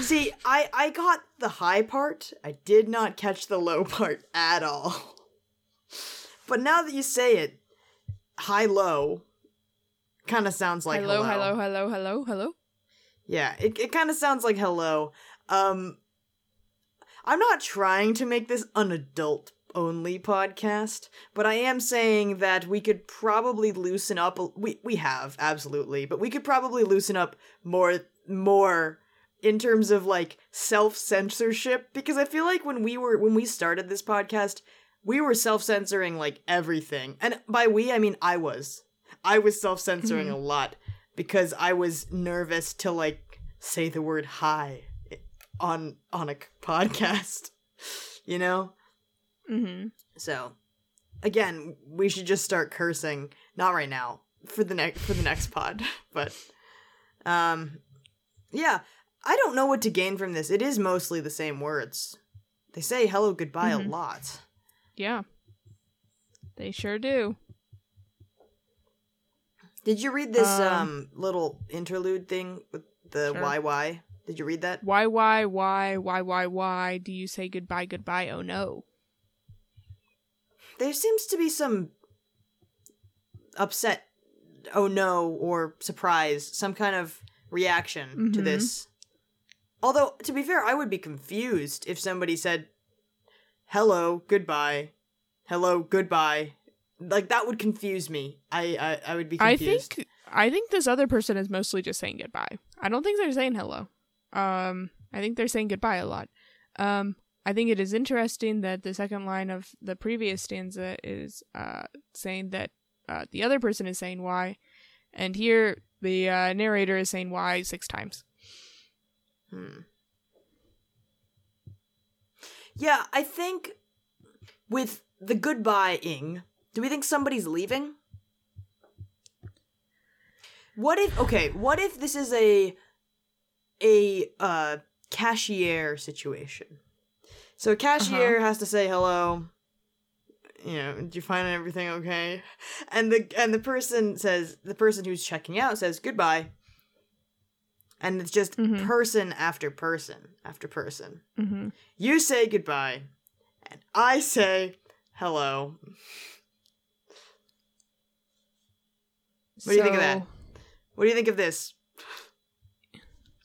Speaker 1: See, I I got the high part. I did not catch the low part at all. But now that you say it, high low kind of sounds like
Speaker 2: hello,
Speaker 1: hello,
Speaker 2: hello, hello, hello, hello.
Speaker 1: Yeah, it it kind of sounds like hello. Um I'm not trying to make this an adult only podcast, but I am saying that we could probably loosen up we we have absolutely, but we could probably loosen up more more in terms of like self-censorship because I feel like when we were when we started this podcast, we were self-censoring like everything. And by we, I mean I was. I was self-censoring mm-hmm. a lot because I was nervous to like say the word hi on on a podcast. You know?
Speaker 2: Mm-hmm.
Speaker 1: So again, we should just start cursing. Not right now. For the next for the next pod. But um yeah, I don't know what to gain from this. It is mostly the same words. They say hello goodbye
Speaker 2: Mhm.
Speaker 1: a lot.
Speaker 2: Yeah, they sure do.
Speaker 1: Did you read this um,
Speaker 2: Um,
Speaker 1: little interlude thing with the
Speaker 2: Sure.
Speaker 1: YY? Did you read that?
Speaker 2: Why, why, why, why, why, why do you say goodbye, goodbye? Oh no.
Speaker 1: There seems to be some upset, oh no, or surprise, some kind of reaction to
Speaker 2: Mhm.
Speaker 1: this. Although, to be fair, I would be confused if somebody said, hello, goodbye, hello, goodbye. Like, that would confuse me. I, I, I would be confused.
Speaker 2: I think I think this other person is mostly just saying goodbye. I don't think they're saying hello. Um, I think they're saying goodbye a lot. Um, I think it is interesting that the second line of the previous stanza is uh saying that uh, the other person is saying why, and here the uh, narrator is saying why six times.
Speaker 1: Hmm. Yeah, I think with the goodbye-ing, do we think somebody's leaving? What if okay, what if this is a a uh cashier situation? So a cashier has to say hello. You know, do you find everything okay? And the and the person says the person who's checking out says goodbye. And it's just
Speaker 2: Mhm.
Speaker 1: person after person after person.
Speaker 2: Mm-hmm.
Speaker 1: You say goodbye, and I say hello. What do you think of that? What do you think of this?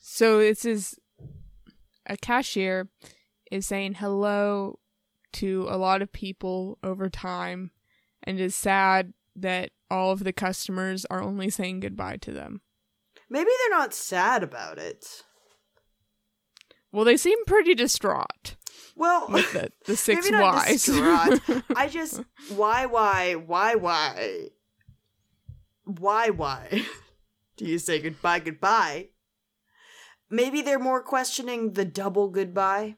Speaker 2: So this is a cashier is saying hello to a lot of people over time and is sad that all of the customers are only saying goodbye to them.
Speaker 1: Maybe they're not sad about it.
Speaker 2: Well, they seem pretty distraught
Speaker 1: Well,
Speaker 2: with the, the six
Speaker 1: maybe not
Speaker 2: Y's.
Speaker 1: distraught. I just why why why why why why do you say goodbye goodbye? Maybe they're more questioning the double goodbye.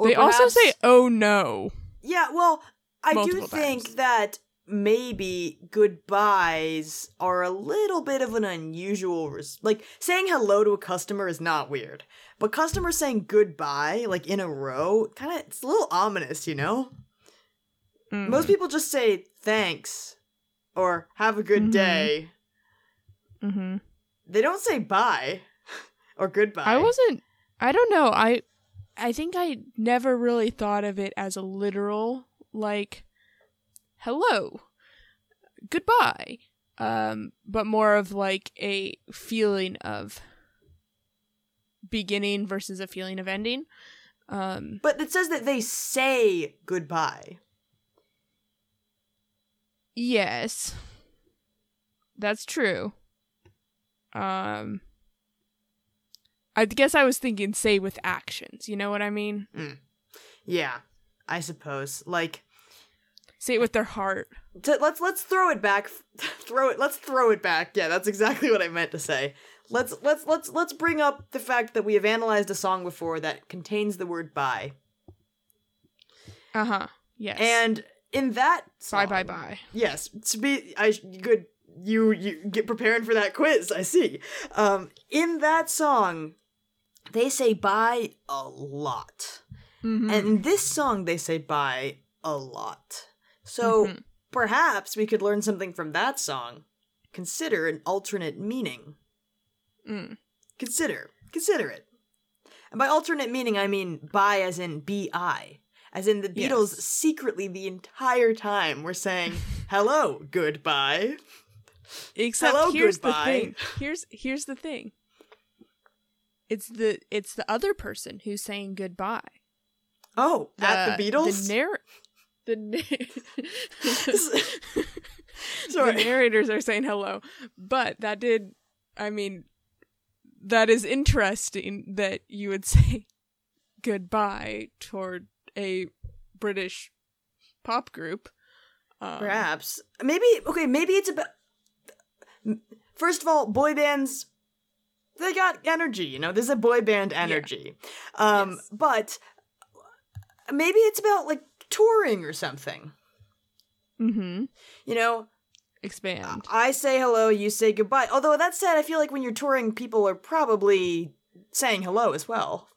Speaker 1: Or
Speaker 2: they also say, oh no.
Speaker 1: Yeah, well, I do think
Speaker 2: times.
Speaker 1: that maybe goodbyes are a little bit of an unusual res- like saying hello to a customer is not weird. But customers saying goodbye like in a row, kind of it's a little ominous, you know?
Speaker 2: Mm.
Speaker 1: Most people just say thanks or have a good
Speaker 2: Mhm.
Speaker 1: day.
Speaker 2: hmm
Speaker 1: They don't say bye or goodbye.
Speaker 2: I wasn't. I don't know. I I think I never really thought of it as a literal like hello. goodbye. Um, but more of like a feeling of beginning versus a feeling of ending. Um,
Speaker 1: But it says that they say goodbye.
Speaker 2: yes. That's true. Um I guess I was thinking say with actions, you know what I mean?
Speaker 1: Yeah, I suppose. Like
Speaker 2: Say it with their heart.
Speaker 1: to, let's let's throw it back throw it let's throw it back. Yeah, that's exactly what I meant to say. Let's let's let's let's bring up the fact that we have analyzed a song before that contains the word bye.
Speaker 2: Uh-huh. Yes.
Speaker 1: And in that
Speaker 2: bye bye bye.
Speaker 1: Yes, to be I good you you get preparing for that quiz. I see. Um, in that song, they say bye a lot,
Speaker 2: Mhm.
Speaker 1: and in this song they say bye a lot. So
Speaker 2: Mhm.
Speaker 1: perhaps we could learn something from that song. Consider an alternate meaning.
Speaker 2: Mm.
Speaker 1: Consider, consider it. And by alternate meaning, I mean bye as in bi, as in the Beatles
Speaker 2: Yes.
Speaker 1: secretly the entire time were saying hello, goodbye.
Speaker 2: Except
Speaker 1: Hello,
Speaker 2: here's
Speaker 1: goodbye.
Speaker 2: the thing. Here's here's the thing. It's the it's the other person who's saying goodbye.
Speaker 1: Oh, at the Beatles?
Speaker 2: The narr- the na- the narrators are saying hello, but that did. I mean, that is interesting that you would say goodbye toward a British pop group. Um,
Speaker 1: Perhaps. Maybe, okay, maybe it's about. First of all, boy bands, they got energy, you know? There's a boy band energy. Um,
Speaker 2: Yes.
Speaker 1: But maybe it's about, like, touring or something.
Speaker 2: Mm-hmm.
Speaker 1: You know,
Speaker 2: Expand.
Speaker 1: I say hello, you say goodbye. Although, that said, I feel like when you're touring, people are probably saying hello as well.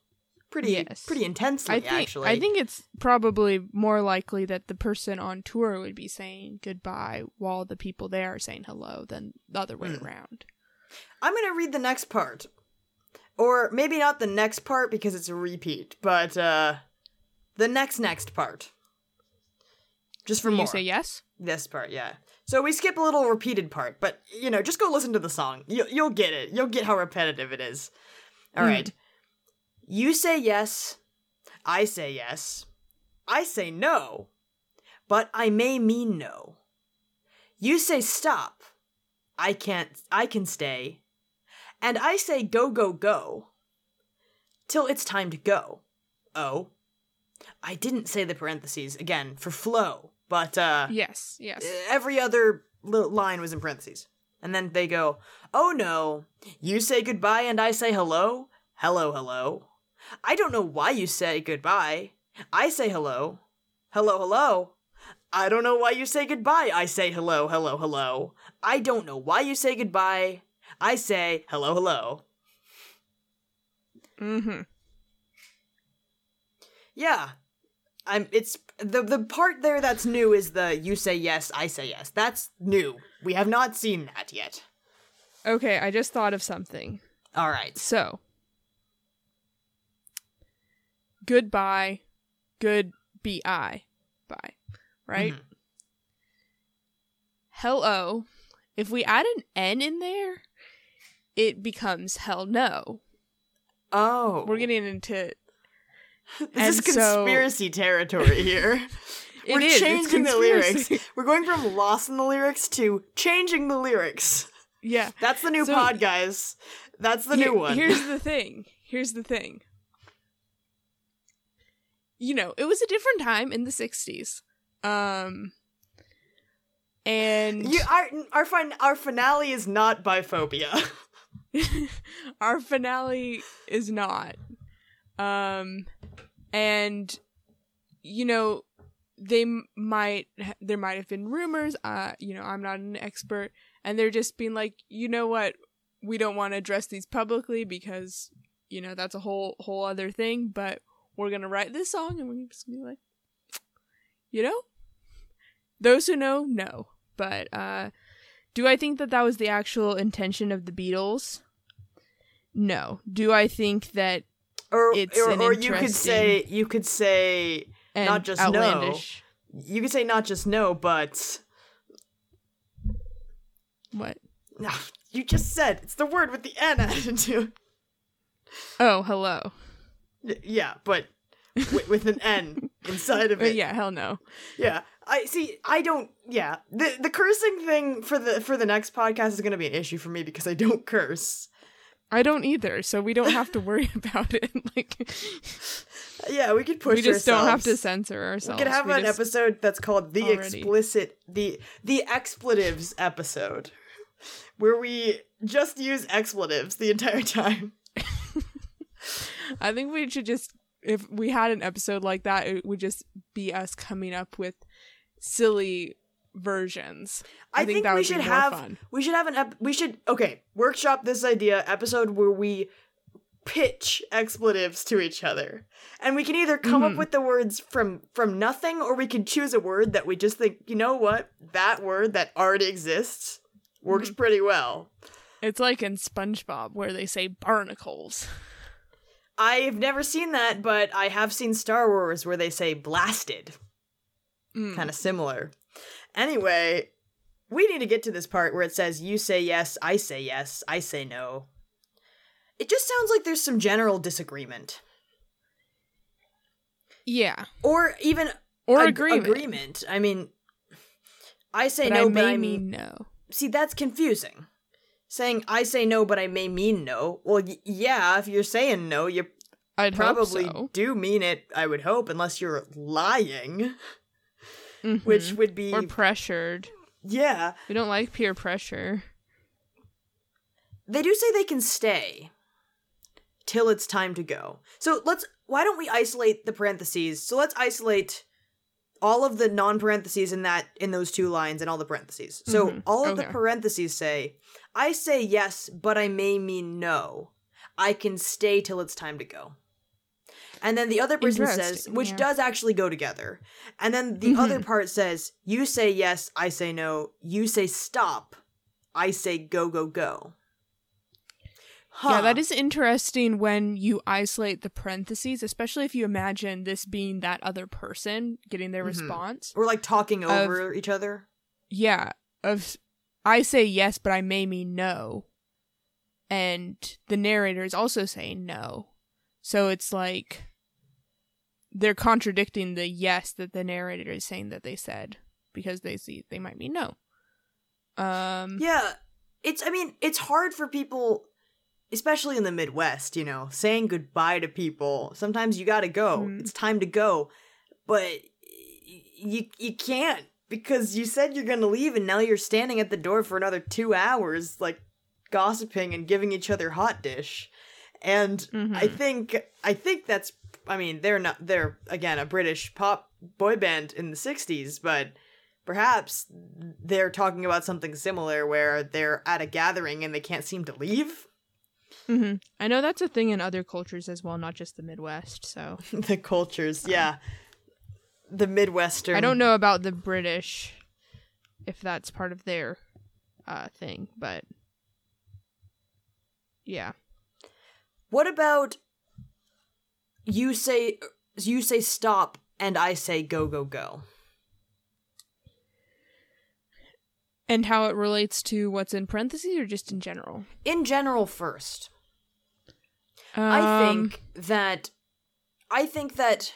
Speaker 1: Pretty,
Speaker 2: Yes.
Speaker 1: pretty intensely,
Speaker 2: I think
Speaker 1: actually.
Speaker 2: I think it's probably more likely that the person on tour would be saying goodbye while the people there are saying hello than the other way
Speaker 1: Hmm.
Speaker 2: around.
Speaker 1: I'm gonna read the next part. Or maybe not the next part because it's a repeat, but uh the next next part. Just for
Speaker 2: Will
Speaker 1: more.
Speaker 2: you say yes?
Speaker 1: This part, yeah. So we skip a little repeated part, but you know, just go listen to the song. You you'll get it. You'll get how repetitive it is. All
Speaker 2: Hmm.
Speaker 1: right. You say yes. I say yes. I say no. But I may mean no. You say stop. I can't I can stay. And I say go go go. Till it's time to go. Oh. I didn't say the parentheses again for flow, but uh
Speaker 2: Yes, yes.
Speaker 1: every other li- line was in parentheses. And then they go, Oh no, you say goodbye and I say hello? Hello, hello. I don't know why you say goodbye. I say hello. Hello, hello. I don't know why you say goodbye. I say hello, hello, hello. I don't know why you say goodbye. I say hello, hello.
Speaker 2: Mm-hmm.
Speaker 1: Yeah. I'm it's the the part there that's new is the you say yes, I say yes. That's new. We have not seen that yet.
Speaker 2: Okay, I just thought of something.
Speaker 1: All right.
Speaker 2: So, goodbye, good bi, bye, right?
Speaker 1: Mhm.
Speaker 2: Hello. If we add an n in there, it becomes hell no.
Speaker 1: Oh,
Speaker 2: We're getting into
Speaker 1: this is
Speaker 2: and so-
Speaker 1: conspiracy territory here. We're
Speaker 2: is,
Speaker 1: changing the lyrics. We're going from lost in the lyrics to changing the lyrics.
Speaker 2: yeah.
Speaker 1: That's the new
Speaker 2: So-
Speaker 1: pod, guys. That's the
Speaker 2: Here-
Speaker 1: new one.
Speaker 2: Here's the thing. Here's the thing. You know, it was a different time in the 60s. Um and
Speaker 1: you, our our fin- our finale is not biphobia.
Speaker 2: our finale is not. Um and you know, they might there might have been rumors, uh you know, I'm not an expert and they're just being like, "You know what? We don't want to address these publicly because, you know, that's a whole whole other thing, but we're going to write this song and we're just going to be like, you know? Those who know know. But uh do I think that that was the actual intention of the Beatles? No. Do I think that
Speaker 1: or
Speaker 2: It's
Speaker 1: or, or you could say you could say Not just
Speaker 2: outlandish?
Speaker 1: you could say not just no, but
Speaker 2: What?
Speaker 1: No, you just said it's the word with the N added to.
Speaker 2: Oh, hello.
Speaker 1: Yeah, but with, with an N inside of it.
Speaker 2: yeah, hell no.
Speaker 1: Yeah. I see I don't yeah. The the cursing thing for the for the next podcast is gonna be an issue for me because I don't curse.
Speaker 2: I don't either, so we don't have to worry about it. Like
Speaker 1: Yeah, we could push
Speaker 2: we just don't have to censor ourselves.
Speaker 1: We could have
Speaker 2: We
Speaker 1: an episode that's called the
Speaker 2: already-
Speaker 1: explicit the the expletives episode. Where we just use expletives the entire time.
Speaker 2: I think we should just if we had an episode like that, it would just be us coming up with silly versions.
Speaker 1: I,
Speaker 2: I think
Speaker 1: think,
Speaker 2: that
Speaker 1: we
Speaker 2: would
Speaker 1: should have
Speaker 2: fun.
Speaker 1: we should have an ep- we should okay workshop this idea episode where we pitch expletives to each other and we can either come
Speaker 2: Mhm.
Speaker 1: up with the words from from nothing or we can choose a word that we just think you know what that word that already exists works
Speaker 2: Mm-hmm.
Speaker 1: pretty well
Speaker 2: It's like in SpongeBob where they say barnacles.
Speaker 1: i've never seen that but i have seen star wars where they say blasted
Speaker 2: Mm.
Speaker 1: kind of similar. Anyway, we need to get to this part where it says you say yes, I say yes, I say no. It just sounds like there's some general disagreement.
Speaker 2: Yeah.
Speaker 1: Or even
Speaker 2: Or
Speaker 1: ag-
Speaker 2: agreement.
Speaker 1: agreement. I mean I say
Speaker 2: But
Speaker 1: no,
Speaker 2: I
Speaker 1: but
Speaker 2: may
Speaker 1: I
Speaker 2: mean no.
Speaker 1: See, that's confusing. Saying I say no, but I may mean no. Well, y- yeah, if you're saying no, you
Speaker 2: I'd
Speaker 1: probably
Speaker 2: so.
Speaker 1: do mean it, I would hope, unless you're lying, which
Speaker 2: Mhm.
Speaker 1: would be
Speaker 2: or pressured.
Speaker 1: yeah.
Speaker 2: We don't like peer pressure.
Speaker 1: They do say they can stay till it's time to go. So let's why don't we isolate the parentheses? So let's isolate all of the non-parentheses in that in those two lines and all the parentheses. So
Speaker 2: Mhm.
Speaker 1: all of the parentheses say, I say yes, but I may mean no. I can stay till it's time to go. And then the other person says, which
Speaker 2: yeah.
Speaker 1: does actually go together. And then the other
Speaker 2: Mhm.
Speaker 1: part says, you say yes, I say no. You say stop, I say go, go, go.
Speaker 2: Yeah, that
Speaker 1: Huh.
Speaker 2: is interesting when you isolate the parentheses, especially if you imagine this being that other person getting their
Speaker 1: Mhm.
Speaker 2: response.
Speaker 1: We're like talking
Speaker 2: Of-
Speaker 1: over each other.
Speaker 2: Yeah, of I say yes, but I may mean no. And the narrator is also saying no. So it's like they're contradicting the yes that the narrator is saying that they said because they see they might mean no. Um
Speaker 1: Yeah, it's. I mean, it's hard for people, especially in the Midwest. You know, saying goodbye to people. Sometimes you got to go.
Speaker 2: Mm.
Speaker 1: It's time to go, but y- you you can't because you said you're gonna leave, and now you're standing at the door for another two hours, like gossiping and giving each other hot dish. And I
Speaker 2: Mhm.
Speaker 1: think I think that's. I mean, they're not. They're again a British pop boy band in the '60s, but perhaps they're talking about something similar where they're at a gathering and they can't seem to leave.
Speaker 2: mhm. I know that's a thing in other cultures as well, not just the Midwest. So
Speaker 1: the cultures, yeah. The Midwestern.
Speaker 2: I don't know about the British if that's part of their uh thing, but yeah.
Speaker 1: What about you say you say stop and I say go go go.
Speaker 2: And how it relates to what's in parentheses or just in general?
Speaker 1: In general first. I
Speaker 2: Um,
Speaker 1: think that I think that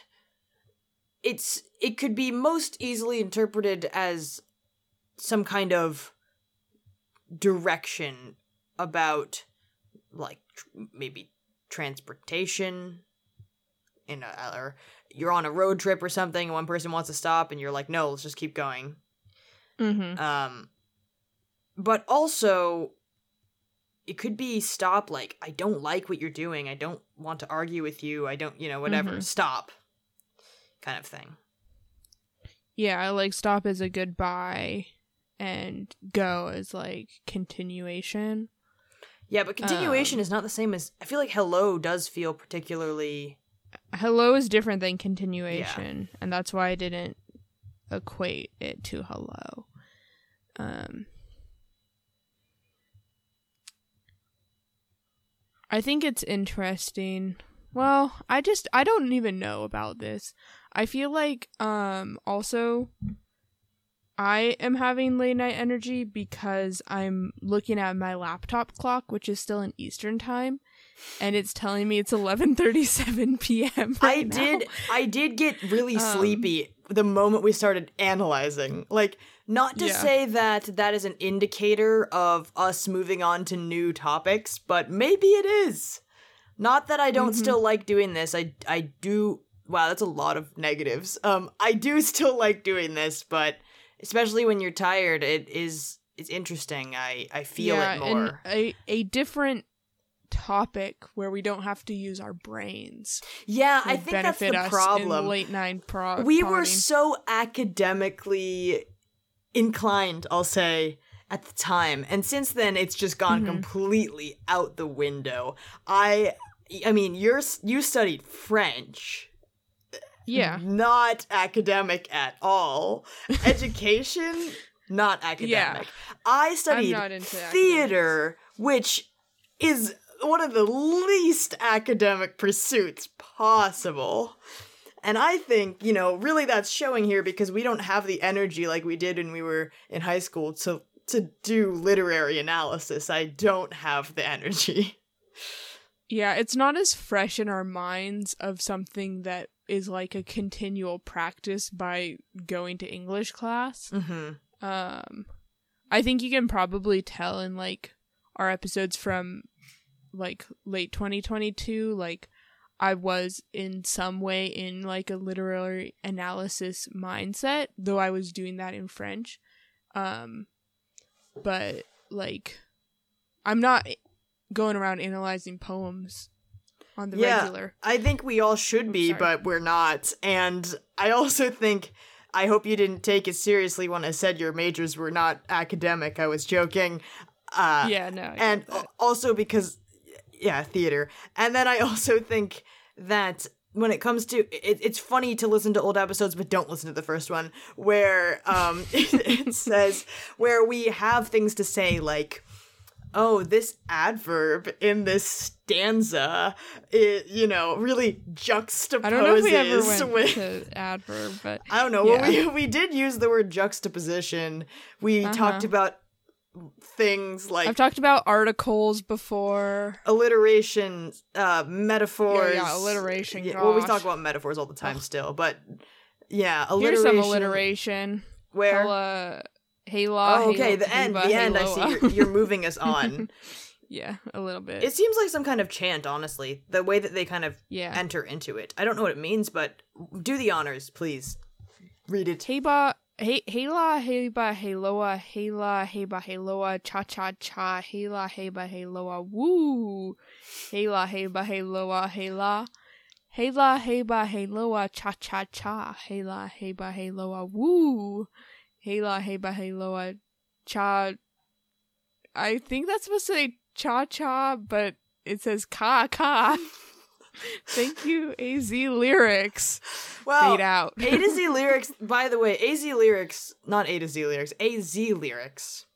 Speaker 1: it's it could be most easily interpreted as some kind of direction about like tr- maybe transportation in a, or you're on a road trip or something and one person wants to stop and you're like no let's just keep going
Speaker 2: mhm.
Speaker 1: um but also it could be stop like i don't like what you're doing i don't want to argue with you i don't you know whatever
Speaker 2: Mhm.
Speaker 1: stop kind of thing
Speaker 2: Yeah, I like stop as a goodbye and go as like continuation.
Speaker 1: yeah but continuation
Speaker 2: Um,
Speaker 1: is not the same as i feel like hello does feel particularly
Speaker 2: Hello is different than continuation, and that's why I didn't equate it to hello. Um I think it's interesting. Well, I just I don't even know about this. I feel like um also I am having late night energy because I'm looking at my laptop clock, which is still in Eastern time, and it's telling me it's 11:37 p.m.
Speaker 1: I
Speaker 2: right now.
Speaker 1: did I did get really
Speaker 2: Um,
Speaker 1: sleepy the moment we started analyzing. Like not to
Speaker 2: Yeah.
Speaker 1: say that that is an indicator of us moving on to new topics, but maybe it is. Not that I don't
Speaker 2: Mhm.
Speaker 1: still like doing this. I I do Wow, that's a lot of negatives. Um I do still like doing this, but especially when you're tired, it is it's interesting. I I feel
Speaker 2: yeah,
Speaker 1: it
Speaker 2: and
Speaker 1: more.
Speaker 2: a a different topic where we don't have to use our brains.
Speaker 1: Yeah, I think that's the problem.
Speaker 2: late night pro-
Speaker 1: we were so academically inclined i'll say at the time and since then it's just gone
Speaker 2: Mhm.
Speaker 1: completely out the window i i mean you're you studied french
Speaker 2: yeah.
Speaker 1: not academic at all education not academic Yeah. i studied theater which is one of the least academic pursuits possible and I think, you know, really that's showing here because we don't have the energy like we did when we were in high school to to do literary analysis. I don't have the energy.
Speaker 2: Yeah, it's not as fresh in our minds of something that is like a continual practice by going to English class.
Speaker 1: Mm-hmm.
Speaker 2: Um I think you can probably tell in like our episodes from like late 2022 like I was in some way in like a literary analysis mindset though I was doing that in French. Um but like I'm not going around analyzing poems on the
Speaker 1: Yeah.
Speaker 2: regular.
Speaker 1: I think we all should be, but we're not. And I also think I hope you didn't take it seriously when I said your majors were not academic. I was joking. Uh,
Speaker 2: yeah, no. I
Speaker 1: and also because yeah theater and then i also think that when it comes to it, it's funny to listen to old episodes but don't listen to the first one where um it says where we have things to say like oh this adverb in this stanza it, you know really juxtaposes
Speaker 2: I don't know if we ever went
Speaker 1: with
Speaker 2: to adverb, but
Speaker 1: I don't know. Well, we we did use the word juxtaposition. We
Speaker 2: Uh-huh.
Speaker 1: talked about things like
Speaker 2: I've talked about articles before.
Speaker 1: alliteration, uh, metaphors.
Speaker 2: Yeah, yeah, alliteration,
Speaker 1: Yeah, well, we talk about metaphors all the time still, but yeah,
Speaker 2: Here's
Speaker 1: alliteration.
Speaker 2: some alliteration.
Speaker 1: Where?
Speaker 2: Hella, hela,
Speaker 1: oh, okay,
Speaker 2: hela-
Speaker 1: the end.
Speaker 2: heba,
Speaker 1: The end. I see. You're, you're moving us on.
Speaker 2: yeah, a little bit.
Speaker 1: it seems like some kind of chant, honestly. The way that they kind of
Speaker 2: yeah.
Speaker 1: enter into it. I don't know what it means, but do the honors, please. Read it.
Speaker 2: Heba, he, hela, heba, heloa, hela, heba, heloa, cha cha cha, hela, heba, heloa, woo. Hela, heba, heloa, hela. Hela, heba, heloa, cha cha cha, hela, heba, heloa, woo. Hela, heba, heloa, cha. I think that's supposed to say cha cha, but it says ka ka. Thank you, AZ lyrics.
Speaker 1: Well,
Speaker 2: Fade out.
Speaker 1: A to Z lyrics, by the way, AZ lyrics, not A to Z lyrics, AZ lyrics.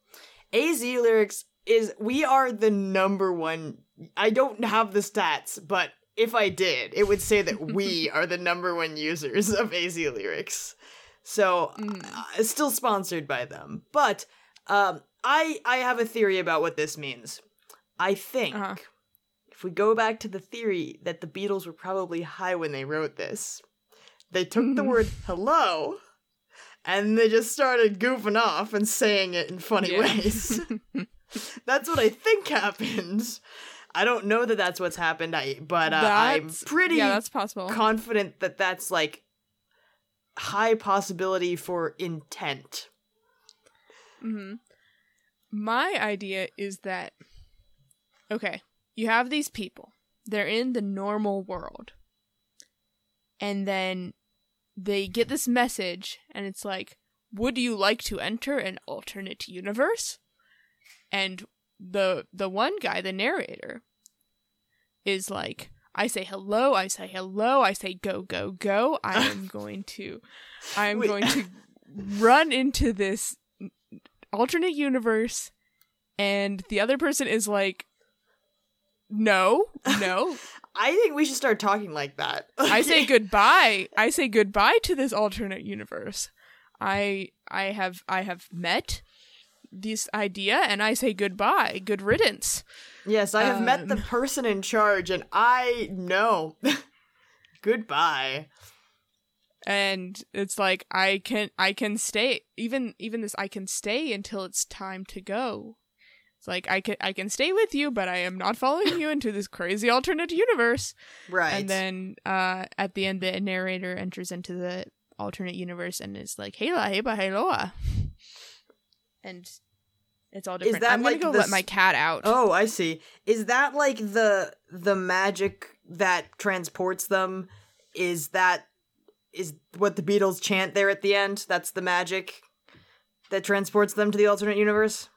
Speaker 1: AZ lyrics is, we are the number one. I don't have the stats, but if I did, it would say that we are the number one users of AZ lyrics. So,
Speaker 2: Mm.
Speaker 1: uh, still sponsored by them. But, um, I, I have a theory about what this means. I think
Speaker 2: Uh-huh.
Speaker 1: If we go back to the theory that the Beatles were probably high when they wrote this, they took the
Speaker 2: Mhm.
Speaker 1: word hello and they just started goofing off and saying it in funny
Speaker 2: Yeah.
Speaker 1: ways. that's what I think happened. I don't know that that's what's happened, I, but uh, I'm pretty
Speaker 2: yeah, that's possible.
Speaker 1: confident that that's like high possibility for intent.
Speaker 2: hmm My idea is that okay, you have these people. They're in the normal world. And then they get this message and it's like, "Would you like to enter an alternate universe?" And the the one guy, the narrator, is like, I say hello, I say hello, I say go, go, go. I am going to, I am
Speaker 1: Wait.
Speaker 2: going to run into this alternate universe. And the other person is like, no, no.
Speaker 1: I think we should start talking like that.
Speaker 2: I say goodbye. I say goodbye to this alternate universe. I I have I have met this idea and I say goodbye. Good riddance.
Speaker 1: Yes, I have met the
Speaker 2: Um.
Speaker 1: person in charge, and I know. Goodbye.
Speaker 2: and it's like i can i can stay even even this i can stay until it's time to go it's like i can i can stay with you but i am not following you into this crazy alternate universe
Speaker 1: Right.
Speaker 2: and then uh at the end the narrator enters into the alternate universe and is like hela heba heloa and it's all different
Speaker 1: that
Speaker 2: i'm gonna
Speaker 1: like
Speaker 2: go
Speaker 1: the
Speaker 2: let my cat out
Speaker 1: Oh, I see. Is that like the the magic that transports them? Is that is what the Beatles chant there at the end? That's the magic that transports them to the alternate universe?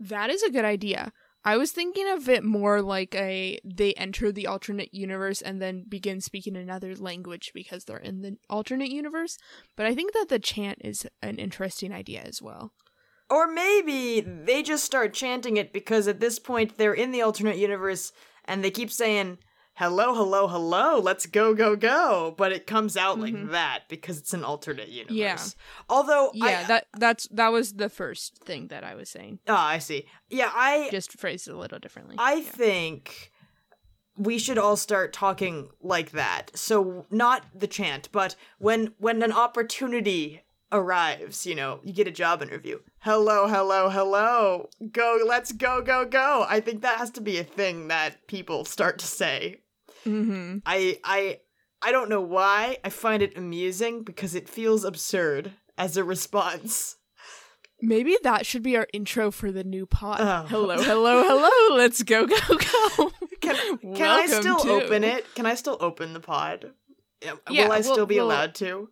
Speaker 2: That is a good idea. I was thinking of it more like a they enter the alternate universe and then begin speaking another language because they're in the alternate universe. But I think that the chant is an interesting idea as well.
Speaker 1: Or maybe they just start chanting it because at this point they're in the alternate universe and they keep saying, hello, hello, hello, let's go, go, go. But it comes out like
Speaker 2: Mhm.
Speaker 1: that because it's an alternate universe.
Speaker 2: Yeah.
Speaker 1: Although,
Speaker 2: Yeah,
Speaker 1: I,
Speaker 2: that that's that was the first thing that I was saying.
Speaker 1: Oh, I see. Yeah, I
Speaker 2: Just phrased it a little differently.
Speaker 1: I
Speaker 2: Yeah.
Speaker 1: think we should all start talking like that. So not the chant, but when when an opportunity arrives, you know, you get a job interview. Hello, hello, hello. Go, let's go, go, go. I think that has to be a thing that people start to say.
Speaker 2: Mhm.
Speaker 1: I I I don't know why. I find it amusing because it feels absurd as a response.
Speaker 2: Maybe that should be our intro for the new pod.
Speaker 1: Oh.
Speaker 2: Hello, hello, hello. Let's go, go, go.
Speaker 1: Can, can I still
Speaker 2: to-
Speaker 1: open it? Can I still open the pod? Yeah, Will I
Speaker 2: we'll-
Speaker 1: still be
Speaker 2: we'll-
Speaker 1: allowed to?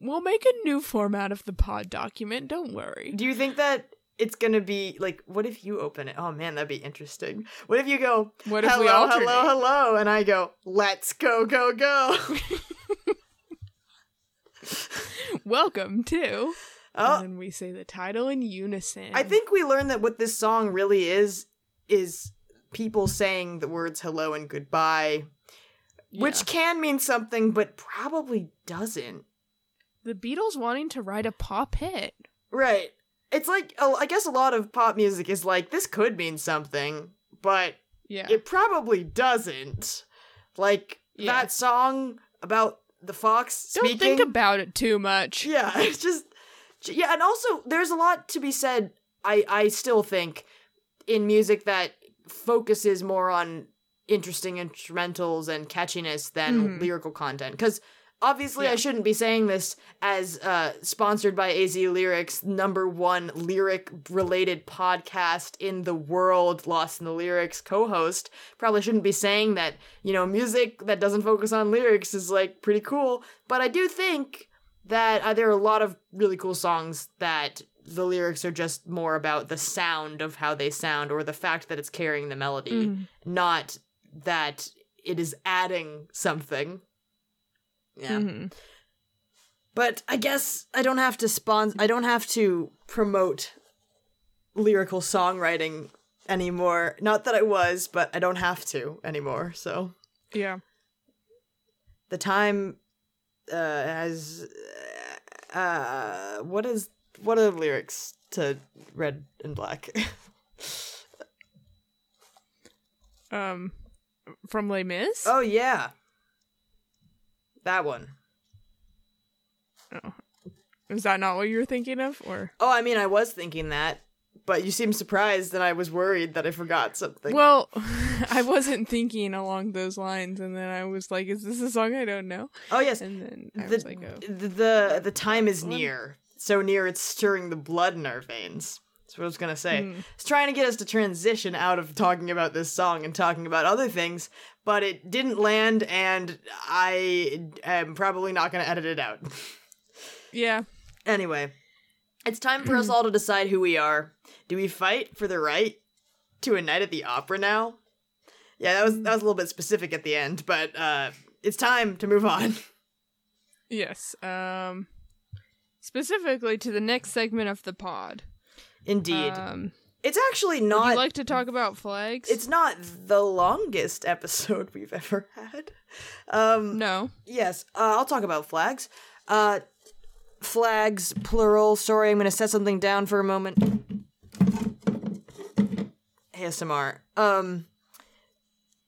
Speaker 2: We'll make a new format of the pod document. Don't worry.
Speaker 1: Do you think that it's gonna be like? What if you open it? Oh man, that'd be interesting. What if you go?
Speaker 2: What if
Speaker 1: hello,
Speaker 2: we alternate?
Speaker 1: hello, hello, and I go, let's go, go, go.
Speaker 2: Welcome to.
Speaker 1: oh,
Speaker 2: And then we say the title in unison.
Speaker 1: I think we learned that what this song really is is people saying the words hello and goodbye, which can mean something, but probably doesn't.
Speaker 2: the Beatles wanting to write a pop hit.
Speaker 1: Right. It's like I guess a lot of pop music is like this could mean something, but
Speaker 2: Yeah.
Speaker 1: it probably doesn't. Like
Speaker 2: Yeah.
Speaker 1: that song about the fox
Speaker 2: Don't
Speaker 1: speaking.
Speaker 2: think about it too much.
Speaker 1: yeah, it's just yeah, and also there's a lot to be said. I I still think in music that focuses more on interesting instrumentals and catchiness than
Speaker 2: Mhm.
Speaker 1: lyrical content because. Obviously, I shouldn't be saying this as uh, sponsored by AZ Lyrics, number one lyric related podcast in the world, Lost in the Lyrics co host. Probably shouldn't be saying that, you know, music that doesn't focus on lyrics is like pretty cool. But I do think that uh, there are a lot of really cool songs that the lyrics are just more about the sound of how they sound or the fact that it's carrying the melody,
Speaker 2: Mhm.
Speaker 1: not that it is adding something. Yeah.
Speaker 2: Mhm.
Speaker 1: But I guess I don't have to sponsor. I don't have to promote lyrical songwriting anymore. Not that I was, but I don't have to anymore. So
Speaker 2: Yeah.
Speaker 1: the time uh, has. Uh, what is what are the lyrics to Red and Black?
Speaker 2: Um, from Les Mis.
Speaker 1: oh yeah, that one. Oh.
Speaker 2: Is that not what you were thinking of, or?
Speaker 1: Oh, I mean, I was thinking that, but you seemed surprised, and I was worried that I forgot something.
Speaker 2: Well, I wasn't thinking along those lines, and then I was like, "Is this a song I don't know?"
Speaker 1: oh yes,
Speaker 2: And then I
Speaker 1: the,
Speaker 2: was like, "Oh,
Speaker 1: the the the time is near, so near it's stirring the blood in our veins. That's what I was gonna say.
Speaker 2: Hmm.
Speaker 1: It's trying to get us to transition out of talking about this song and talking about other things, but it didn't land, and I am probably not gonna edit it out.
Speaker 2: yeah."
Speaker 1: anyway, it's time for us all to decide who we are. Do we fight for the right to a night at the opera now? Yeah, that was that was a little bit specific at the end, but uh, it's time to move on.
Speaker 2: Yes. Um, specifically to the next segment of the pod.
Speaker 1: Indeed.
Speaker 2: Um,
Speaker 1: It's actually
Speaker 2: would
Speaker 1: not
Speaker 2: you like to talk about flags?
Speaker 1: it's not the longest episode we've ever had. Um
Speaker 2: no.
Speaker 1: yes, uh, I'll talk about flags. Uh flags, plural. Sorry, I'm going to set something down for a moment. ASMR. Um.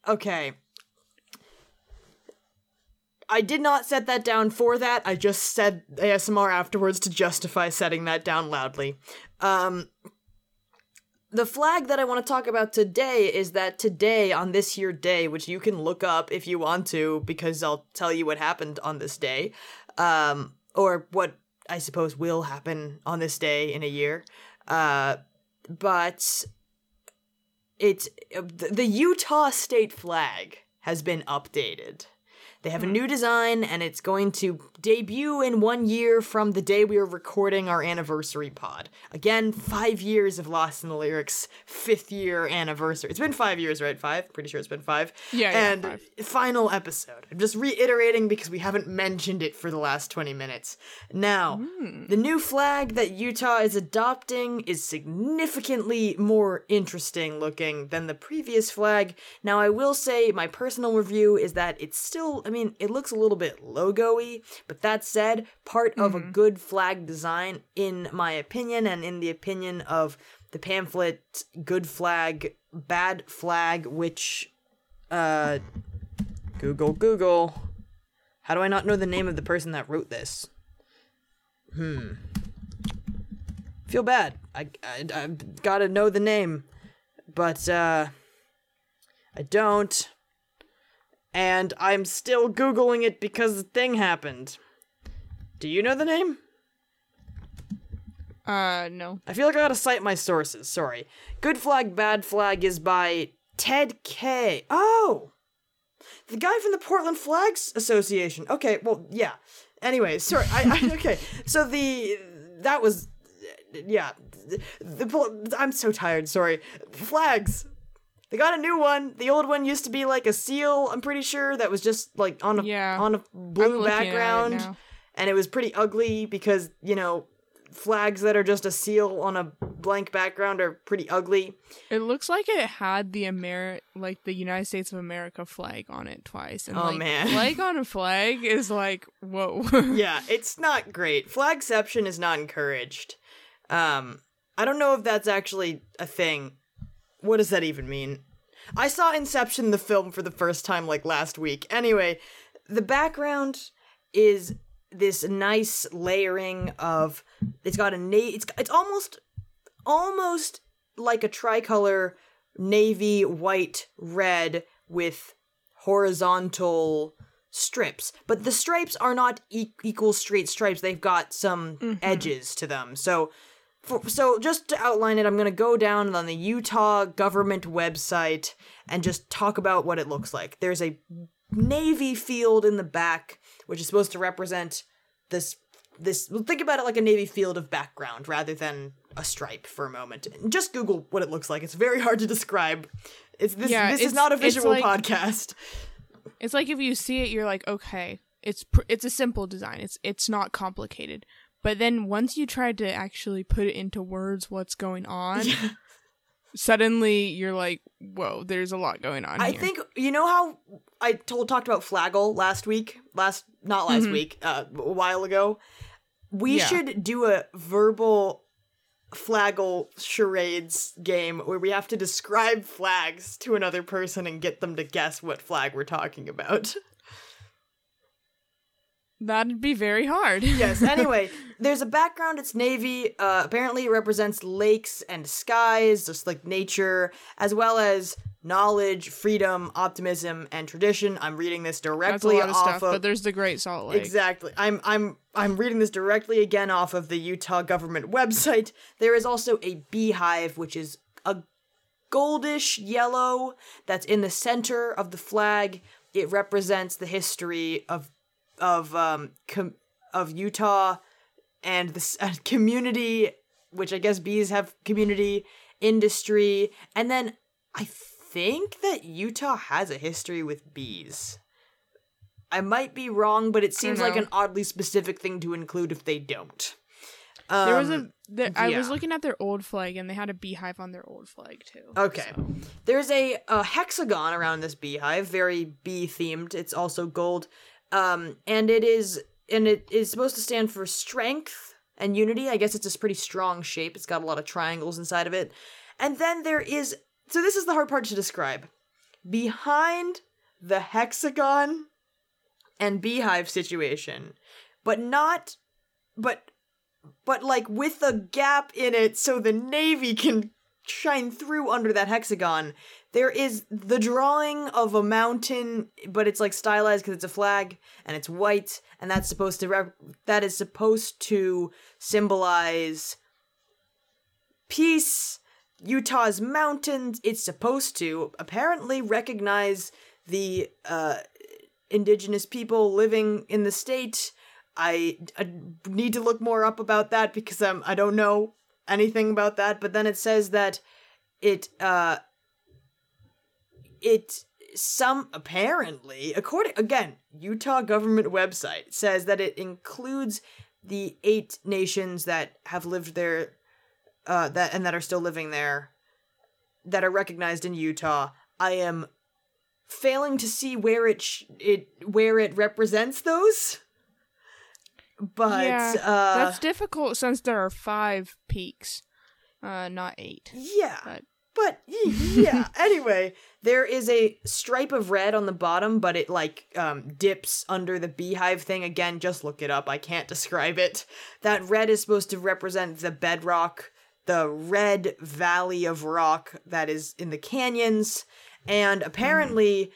Speaker 1: Okay. I did not set that down for that. I just said ASMR afterwards to justify setting that down loudly. Um. The flag that I want to talk about today is that today, on this here day, which you can look up if you want to, because I'll tell you what happened on this day, um, or what I suppose will happen on this day in a year. Uh, but it's the Utah state flag has been updated. They have a new design and it's going to debut in one year from the day we are recording our anniversary pod. Again, five years of Lost in the Lyrics, fifth year anniversary. It's been five years, right? Five? Pretty sure it's been five.
Speaker 2: Yeah, yeah,
Speaker 1: And
Speaker 2: five.
Speaker 1: final episode. I'm just reiterating because we haven't mentioned it for the last 20 minutes. Now,
Speaker 2: Hmm.
Speaker 1: the new flag that Utah is adopting is significantly more interesting looking than the previous flag. Now, I will say my personal review is that it's still, mean, it looks a little bit logo-y, but that said, part of a good flag design, in my opinion, and in the opinion of the pamphlet Good Flag, Bad Flag, which, uh, Google, Google. How do I not know the name of the person that wrote this? Hmm. Feel bad. I, I, I gotta know the name. But, uh, I don't. And I'm still Googling it because the thing happened. Do you know the name?
Speaker 2: Uh, no.
Speaker 1: I feel like I gotta cite my sources. Sorry. Good Flag, Bad Flag is by Ted Kaye. Oh! The guy from the Portland Flags Association. Okay, well, yeah. Anyway, sorry. I, I okay. So the that was yeah. The, pol- I'm so tired. Sorry. Flags. They got a new one. The old one used to be like a seal. I'm pretty sure that was just like on a
Speaker 2: Yeah.
Speaker 1: on a blue
Speaker 2: at it
Speaker 1: background and it was pretty ugly because you know flags that are just a seal on a blank background are pretty ugly
Speaker 2: It looks like it had the Amer like the United States of America flag on it twice. And
Speaker 1: Oh,
Speaker 2: like,
Speaker 1: man.
Speaker 2: flag on a flag is like whoa.
Speaker 1: yeah it's not great flagception is not encouraged um i don't know if that's actually a thing what does that even mean? I saw inception the film for the first time like last week. Anyway the background is this nice layering of it's got a na- it's it's almost almost like a tricolor navy white red with horizontal strips. But the stripes are not e- equal straight stripes. They've got some mm-hmm. edges to them. So for, so just to outline it i'm going to go down on the utah government website and just talk about what it looks like. There's a navy field in the back which is supposed to represent this this well, think about it like a navy field of background rather than a stripe for a moment. Just google what it looks like. It's very hard to describe. It's this
Speaker 2: Yeah,
Speaker 1: this is not a
Speaker 2: it's
Speaker 1: visual
Speaker 2: like-
Speaker 1: podcast.
Speaker 2: It's like if you see it, you're like, okay, it's pr- it's a simple design. It's it's not complicated. But then once you try to actually put it into words, what's going on? Suddenly you're like, whoa, there's a lot going on.
Speaker 1: I
Speaker 2: here.
Speaker 1: think you know how I told talked about Flaggle last week, last not last week, uh, a while ago. We
Speaker 2: Yeah.
Speaker 1: should do a verbal Flaggle charades game where we have to describe flags to another person and get them to guess what flag we're talking about.
Speaker 2: that'd be very hard.
Speaker 1: yes. Anyway, there's a background. It's navy. Uh, apparently, it represents lakes and skies, just like nature, as well as knowledge, freedom, optimism, and tradition. I'm reading this
Speaker 2: That's a
Speaker 1: directly
Speaker 2: lot of
Speaker 1: off
Speaker 2: stuff.
Speaker 1: of.
Speaker 2: But there's the Great Salt Lake.
Speaker 1: Exactly. I'm I'm I'm reading this directly again off of the Utah government website. There is also a beehive, which is a goldish yellow that's in the center of the flag. It represents the history of of um com- of Utah and the uh, community, which I guess bees have community industry, and then I think that Utah has a history with bees. I might be wrong, but it seems like an oddly specific thing to include if they don't. Um,
Speaker 2: There was a. There, I was looking at their old flag, and they had a beehive on their old flag too.
Speaker 1: Okay.
Speaker 2: so.
Speaker 1: There's a, a hexagon around this beehive, very bee themed. It's also gold. Um, and it is and it is supposed to stand for strength and unity. I guess it's a pretty strong shape. It's got a lot of triangles inside of it. And then there is so this is the hard part to describe. Behind the hexagon and beehive situation, but not but but like with a gap in it so the navy can shine through under that hexagon. There is the drawing of a mountain, but it's like stylized because it's a flag and it's white, and that's supposed to rep- that is supposed to symbolize peace. Utah's mountains. It's supposed to apparently recognize the uh, indigenous people living in the state. I, I need to look more up about that because um, I don't know anything about that. But then it says that it uh it some apparently according again Utah government website says that it includes the eight nations that have lived there uh that and that are still living there that are recognized in Utah. I am failing to see where it sh- it where it represents those. But
Speaker 2: yeah,
Speaker 1: uh
Speaker 2: that's difficult since there are five peaks, uh, not eight.
Speaker 1: yeah.
Speaker 2: But
Speaker 1: But yeah. anyway, there is a stripe of red on the bottom, but it like um, dips under the beehive thing again. Just look it up. I can't describe it. That red is supposed to represent the bedrock, the red valley of rock that is in the canyons, and apparently.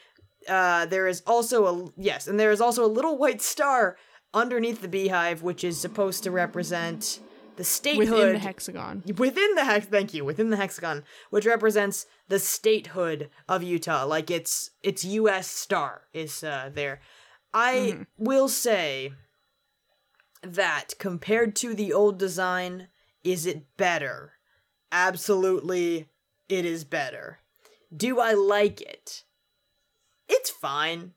Speaker 1: Uh, there is also a yes, and there is also a little white star underneath the beehive, which is supposed to represent the statehood
Speaker 2: within the hexagon.
Speaker 1: within the hex thank you within the hexagon which represents the statehood of utah like its its us star is uh, there. I will say that compared to the old design is it better? Absolutely it is better. Do i like it? It's fine.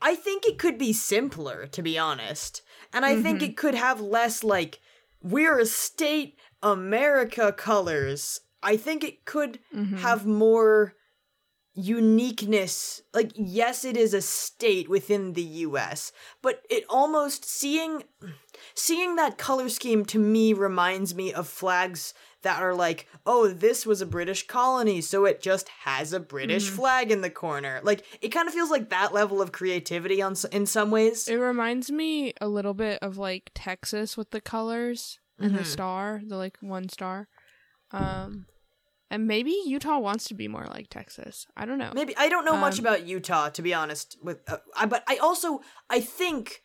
Speaker 1: I think it could be simpler to be honest. And i think it could have less like we're a state America colors. I think it could mm-hmm. have more uniqueness. Like, yes, it is a state within the US, but it almost seeing seeing that color scheme to me reminds me of flags that are like, oh, this was a British colony, so it just has a British flag in the corner. Like, it kind of feels like that level of creativity on in some ways.
Speaker 2: It reminds me a little bit of like Texas with the colors and
Speaker 1: Mhm.
Speaker 2: the star, the like one star. Um and maybe Utah wants to be more like Texas. I don't know.
Speaker 1: Maybe I don't know much
Speaker 2: Um,
Speaker 1: about Utah to be honest. With uh, I, but I also I think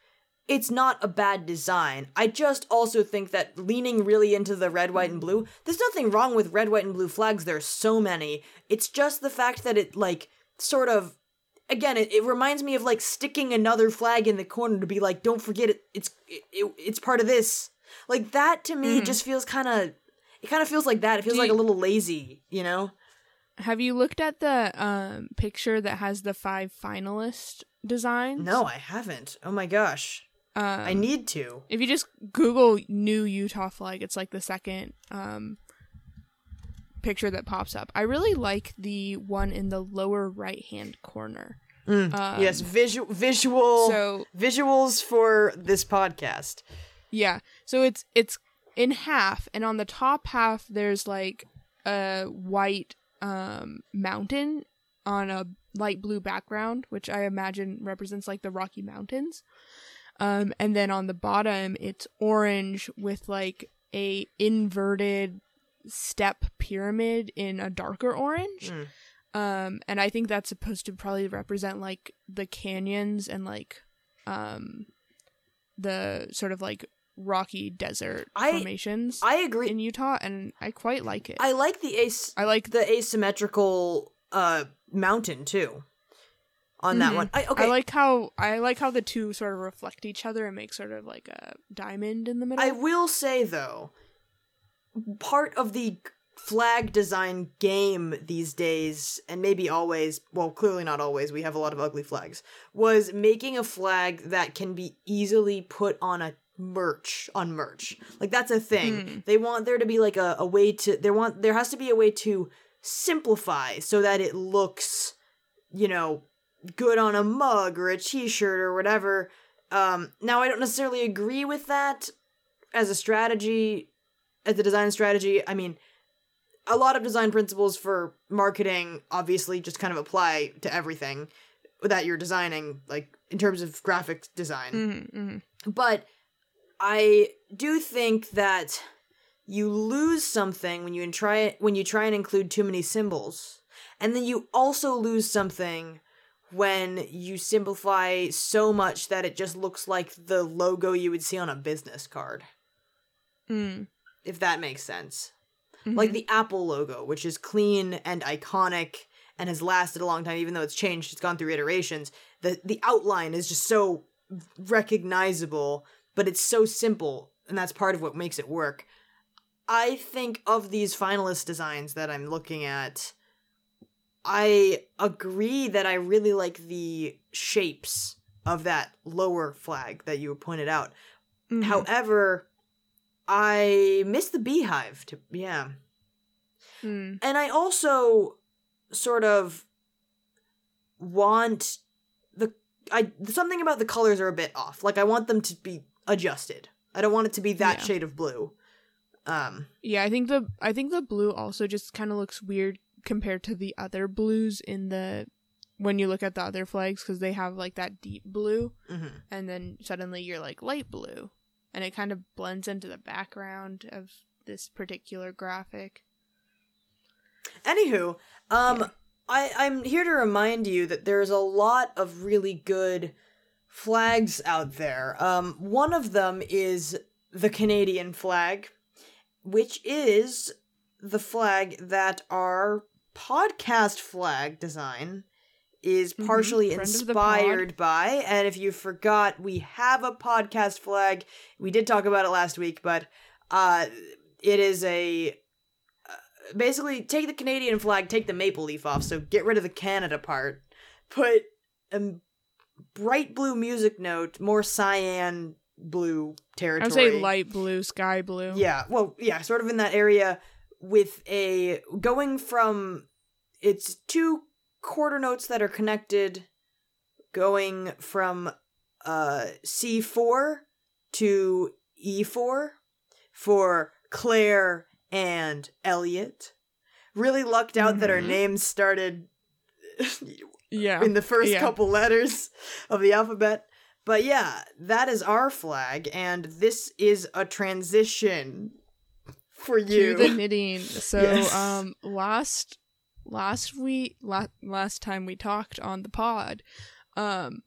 Speaker 1: it's not a bad design. I just also think that leaning really into the red, white, and blue. There's nothing wrong with red, white, and blue flags. There's so many. It's just the fact that it like sort of again it, it reminds me of like sticking another flag in the corner to be like don't forget it. It's it, it it's part of this. Like that to me
Speaker 2: Mhm.
Speaker 1: just feels kind of. It kind of feels like that. It feels like a little lazy, you know.
Speaker 2: Have you looked at the um picture that has the five finalist designs?
Speaker 1: No, I haven't. Oh my gosh.
Speaker 2: Um,
Speaker 1: I need to.
Speaker 2: If you just Google new Utah flag, it's like the second um picture that pops up. I really like the one in the lower right hand corner. Um,
Speaker 1: yes, visual visual
Speaker 2: So
Speaker 1: visuals for this podcast.
Speaker 2: yeah, so it's it's in half, and on the top half there's like a white um mountain on a light blue background, which I imagine represents like the Rocky Mountains. Um, and then on the bottom it's orange with like a inverted step pyramid in a darker orange.
Speaker 1: Mm.
Speaker 2: Um, and I think that's supposed to probably represent like the canyons and like um the sort of like rocky desert
Speaker 1: I-
Speaker 2: formations
Speaker 1: I agree.
Speaker 2: in Utah and I quite like it.
Speaker 1: I like the ace
Speaker 2: I like
Speaker 1: the asymmetrical uh mountain too. On that
Speaker 2: Mhm.
Speaker 1: one. I okay.
Speaker 2: I like how I like how the two sort of reflect each other and make sort of like a diamond in the middle.
Speaker 1: I will say though, part of the flag design game these days, and maybe always, well, clearly not always, we have a lot of ugly flags, was making a flag that can be easily put on a merch on merch. Like that's a thing.
Speaker 2: Hmm.
Speaker 1: They want there to be like a, a way to there want there has to be a way to simplify so that it looks, you know, good on a mug or a t-shirt or whatever Um, now I don't necessarily agree with that as a strategy, as a design strategy. I mean, a lot of design principles for marketing obviously just kind of apply to everything that you're designing, like in terms of graphic design.
Speaker 2: Mm-hmm, mm-hmm.
Speaker 1: But I do think that you lose something when you try when you try and include too many symbols. And then you also lose something when you simplify so much that it just looks like the logo you would see on a business card.
Speaker 2: Mm.
Speaker 1: If that makes sense.
Speaker 2: Mhm.
Speaker 1: Like the Apple logo, which is clean and iconic and has lasted a long time even though it's changed, it's gone through iterations. The the outline is just so recognizable, but it's so simple and that's part of what makes it work. I think of these finalist designs that I'm looking at, I agree that I really like the shapes of that lower flag that you pointed out.
Speaker 2: Mhm.
Speaker 1: However, I miss the beehive. To yeah,
Speaker 2: Mm.
Speaker 1: and I also sort of want the I something about the colors are a bit off. Like I want them to be adjusted. I don't want it to be that
Speaker 2: Yeah.
Speaker 1: shade of blue. Um,
Speaker 2: Yeah, I think the I think the blue also just kind of looks weird compared to the other blues in the when you look at the other flags because they have like that deep blue
Speaker 1: mhm.
Speaker 2: and then suddenly you're like light blue and it kind of blends into the background of this particular graphic.
Speaker 1: Anywho, um,
Speaker 2: Yeah.
Speaker 1: I I'm here to remind you that there's a lot of really good flags out there. Um, one of them is the Canadian flag, which is the flag that our podcast flag design is
Speaker 2: Mhm,
Speaker 1: partially
Speaker 2: the
Speaker 1: inspired by. And if you forgot, we have a podcast flag. We did talk about it last week, but uh, it is a basically take the Canadian flag, take the maple leaf off, so get rid of the Canada part, put a bright blue music note, more cyan blue territory.
Speaker 2: I would say light blue, sky blue.
Speaker 1: Yeah, well, yeah, sort of in that area with a going from it's two quarter notes that are connected going from uh C4 to E4 for Clare and Elliot. Really lucked out that our
Speaker 2: Mhm.
Speaker 1: names started
Speaker 2: Yeah.
Speaker 1: in the first
Speaker 2: Yeah.
Speaker 1: couple letters of the alphabet. But yeah, that is our flag, and this is a transition for you.
Speaker 2: to the knitting. So
Speaker 1: Yes.
Speaker 2: um last last week la- last time we talked on the pod, um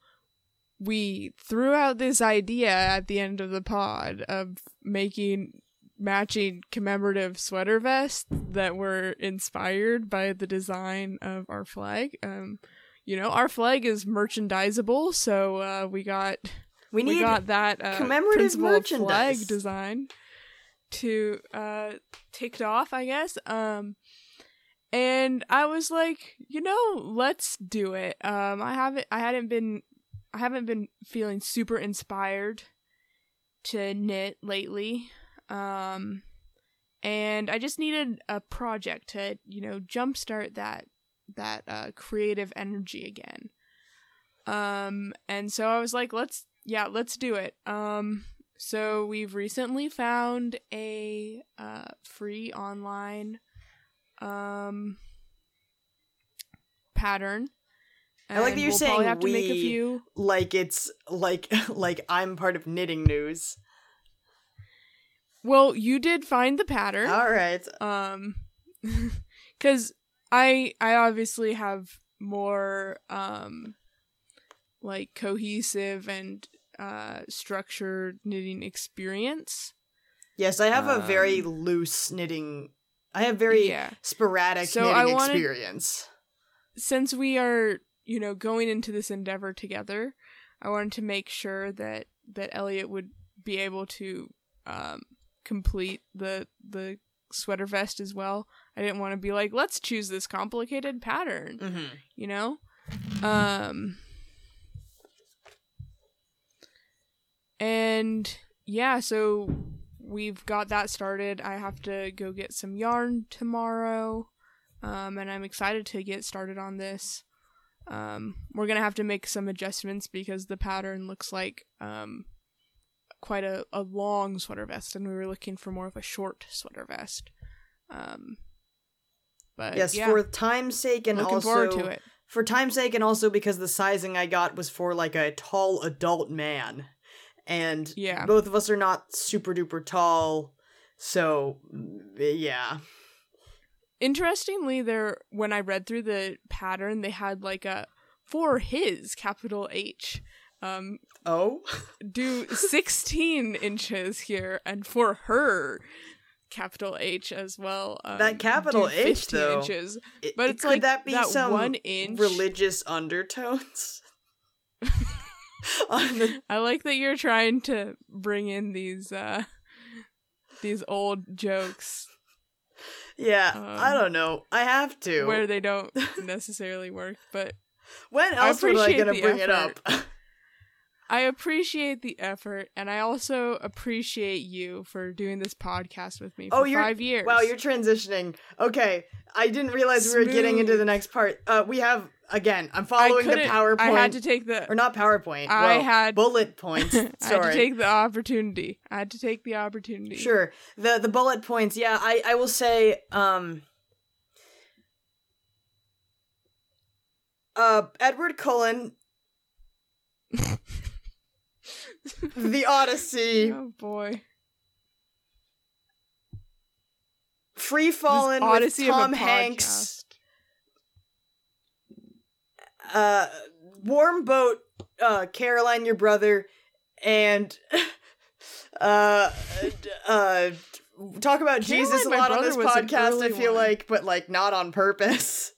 Speaker 2: we threw out this idea at the end of the pod of making matching commemorative sweater vests that were inspired by the design of our flag. Um you know, our flag is merchandisable, so uh we got
Speaker 1: we
Speaker 2: we
Speaker 1: need
Speaker 2: got that uh,
Speaker 1: commemorative
Speaker 2: of flag design to uh ticked off i guess um and i was like you know let's do it. Um i haven't i hadn't been i haven't been feeling super inspired to knit lately um and i just needed a project to you know jumpstart that that uh creative energy again. Um and so i was like let's yeah let's do it. Um so we've recently found a uh free online um pattern
Speaker 1: I like that you're
Speaker 2: we'll
Speaker 1: saying
Speaker 2: have to make a
Speaker 1: we-
Speaker 2: few
Speaker 1: like it's like like I'm part of knitting news.
Speaker 2: well you did find the pattern
Speaker 1: All right.
Speaker 2: um cuz i i obviously have more um like cohesive and uh structured knitting experience
Speaker 1: Yes, I have a very
Speaker 2: Um,
Speaker 1: loose knitting. I have very
Speaker 2: yeah
Speaker 1: sporadic
Speaker 2: So
Speaker 1: knitting
Speaker 2: I wanted-
Speaker 1: experience.
Speaker 2: since we are you know going into this endeavor together i wanted to make sure that that elliot would be able to um complete the the sweater vest as well i didn't want to be like let's choose this complicated pattern
Speaker 1: Mm-hmm.
Speaker 2: you know um and yeah so we've got that started i have to go get some yarn tomorrow um and i'm excited to get started on this Um, we're gonna have to make some adjustments because the pattern looks like um, quite a, a long sweater vest, and we were looking for more of a short sweater vest. Um, but
Speaker 1: yes,
Speaker 2: yeah,
Speaker 1: for time's sake and
Speaker 2: looking
Speaker 1: also
Speaker 2: forward to it.
Speaker 1: for time's sake and also because the sizing I got was for like a tall adult man. And
Speaker 2: Yeah.
Speaker 1: both of us are not super duper tall. So yeah.
Speaker 2: Interestingly, there when I read through the pattern, they had like a for his capital H. Um,
Speaker 1: Oh?
Speaker 2: do 16 inches here and for her capital H as well. Um,
Speaker 1: That capital H,
Speaker 2: 15
Speaker 1: though,
Speaker 2: inches.
Speaker 1: It-
Speaker 2: But
Speaker 1: it-
Speaker 2: it's
Speaker 1: could
Speaker 2: like
Speaker 1: that be
Speaker 2: that
Speaker 1: some
Speaker 2: one inch-
Speaker 1: religious undertones? The-
Speaker 2: I like that you're trying to bring in these uh these old jokes
Speaker 1: yeah, I
Speaker 2: Um,
Speaker 1: don't know. I have to.
Speaker 2: where they don't necessarily work, but
Speaker 1: when
Speaker 2: I
Speaker 1: else was I gonna
Speaker 2: the
Speaker 1: bring it up?
Speaker 2: I appreciate the effort and I also appreciate you for doing this podcast with me for
Speaker 1: Oh, you're-
Speaker 2: 5 years.
Speaker 1: Wow, you're transitioning. Okay, I didn't realize we were getting into the next part. Uh, we have again. I'm following the PowerPoint.
Speaker 2: I had to take the
Speaker 1: or not PowerPoint.
Speaker 2: I
Speaker 1: well,
Speaker 2: had-
Speaker 1: bullet points.
Speaker 2: Sorry, I had to take the opportunity. I had to take the opportunity.
Speaker 1: Sure. The the bullet points. Yeah, I I will say. Um. Uh, Edward Cullen. the Odyssey,
Speaker 2: Oh boy.
Speaker 1: Free Fallen with
Speaker 2: odyssey of a
Speaker 1: Tom Hanks. uh warm boat uh caroline your brother and uh uh talk about jesus a lot on this podcast i feel
Speaker 2: one.
Speaker 1: like but like not on purpose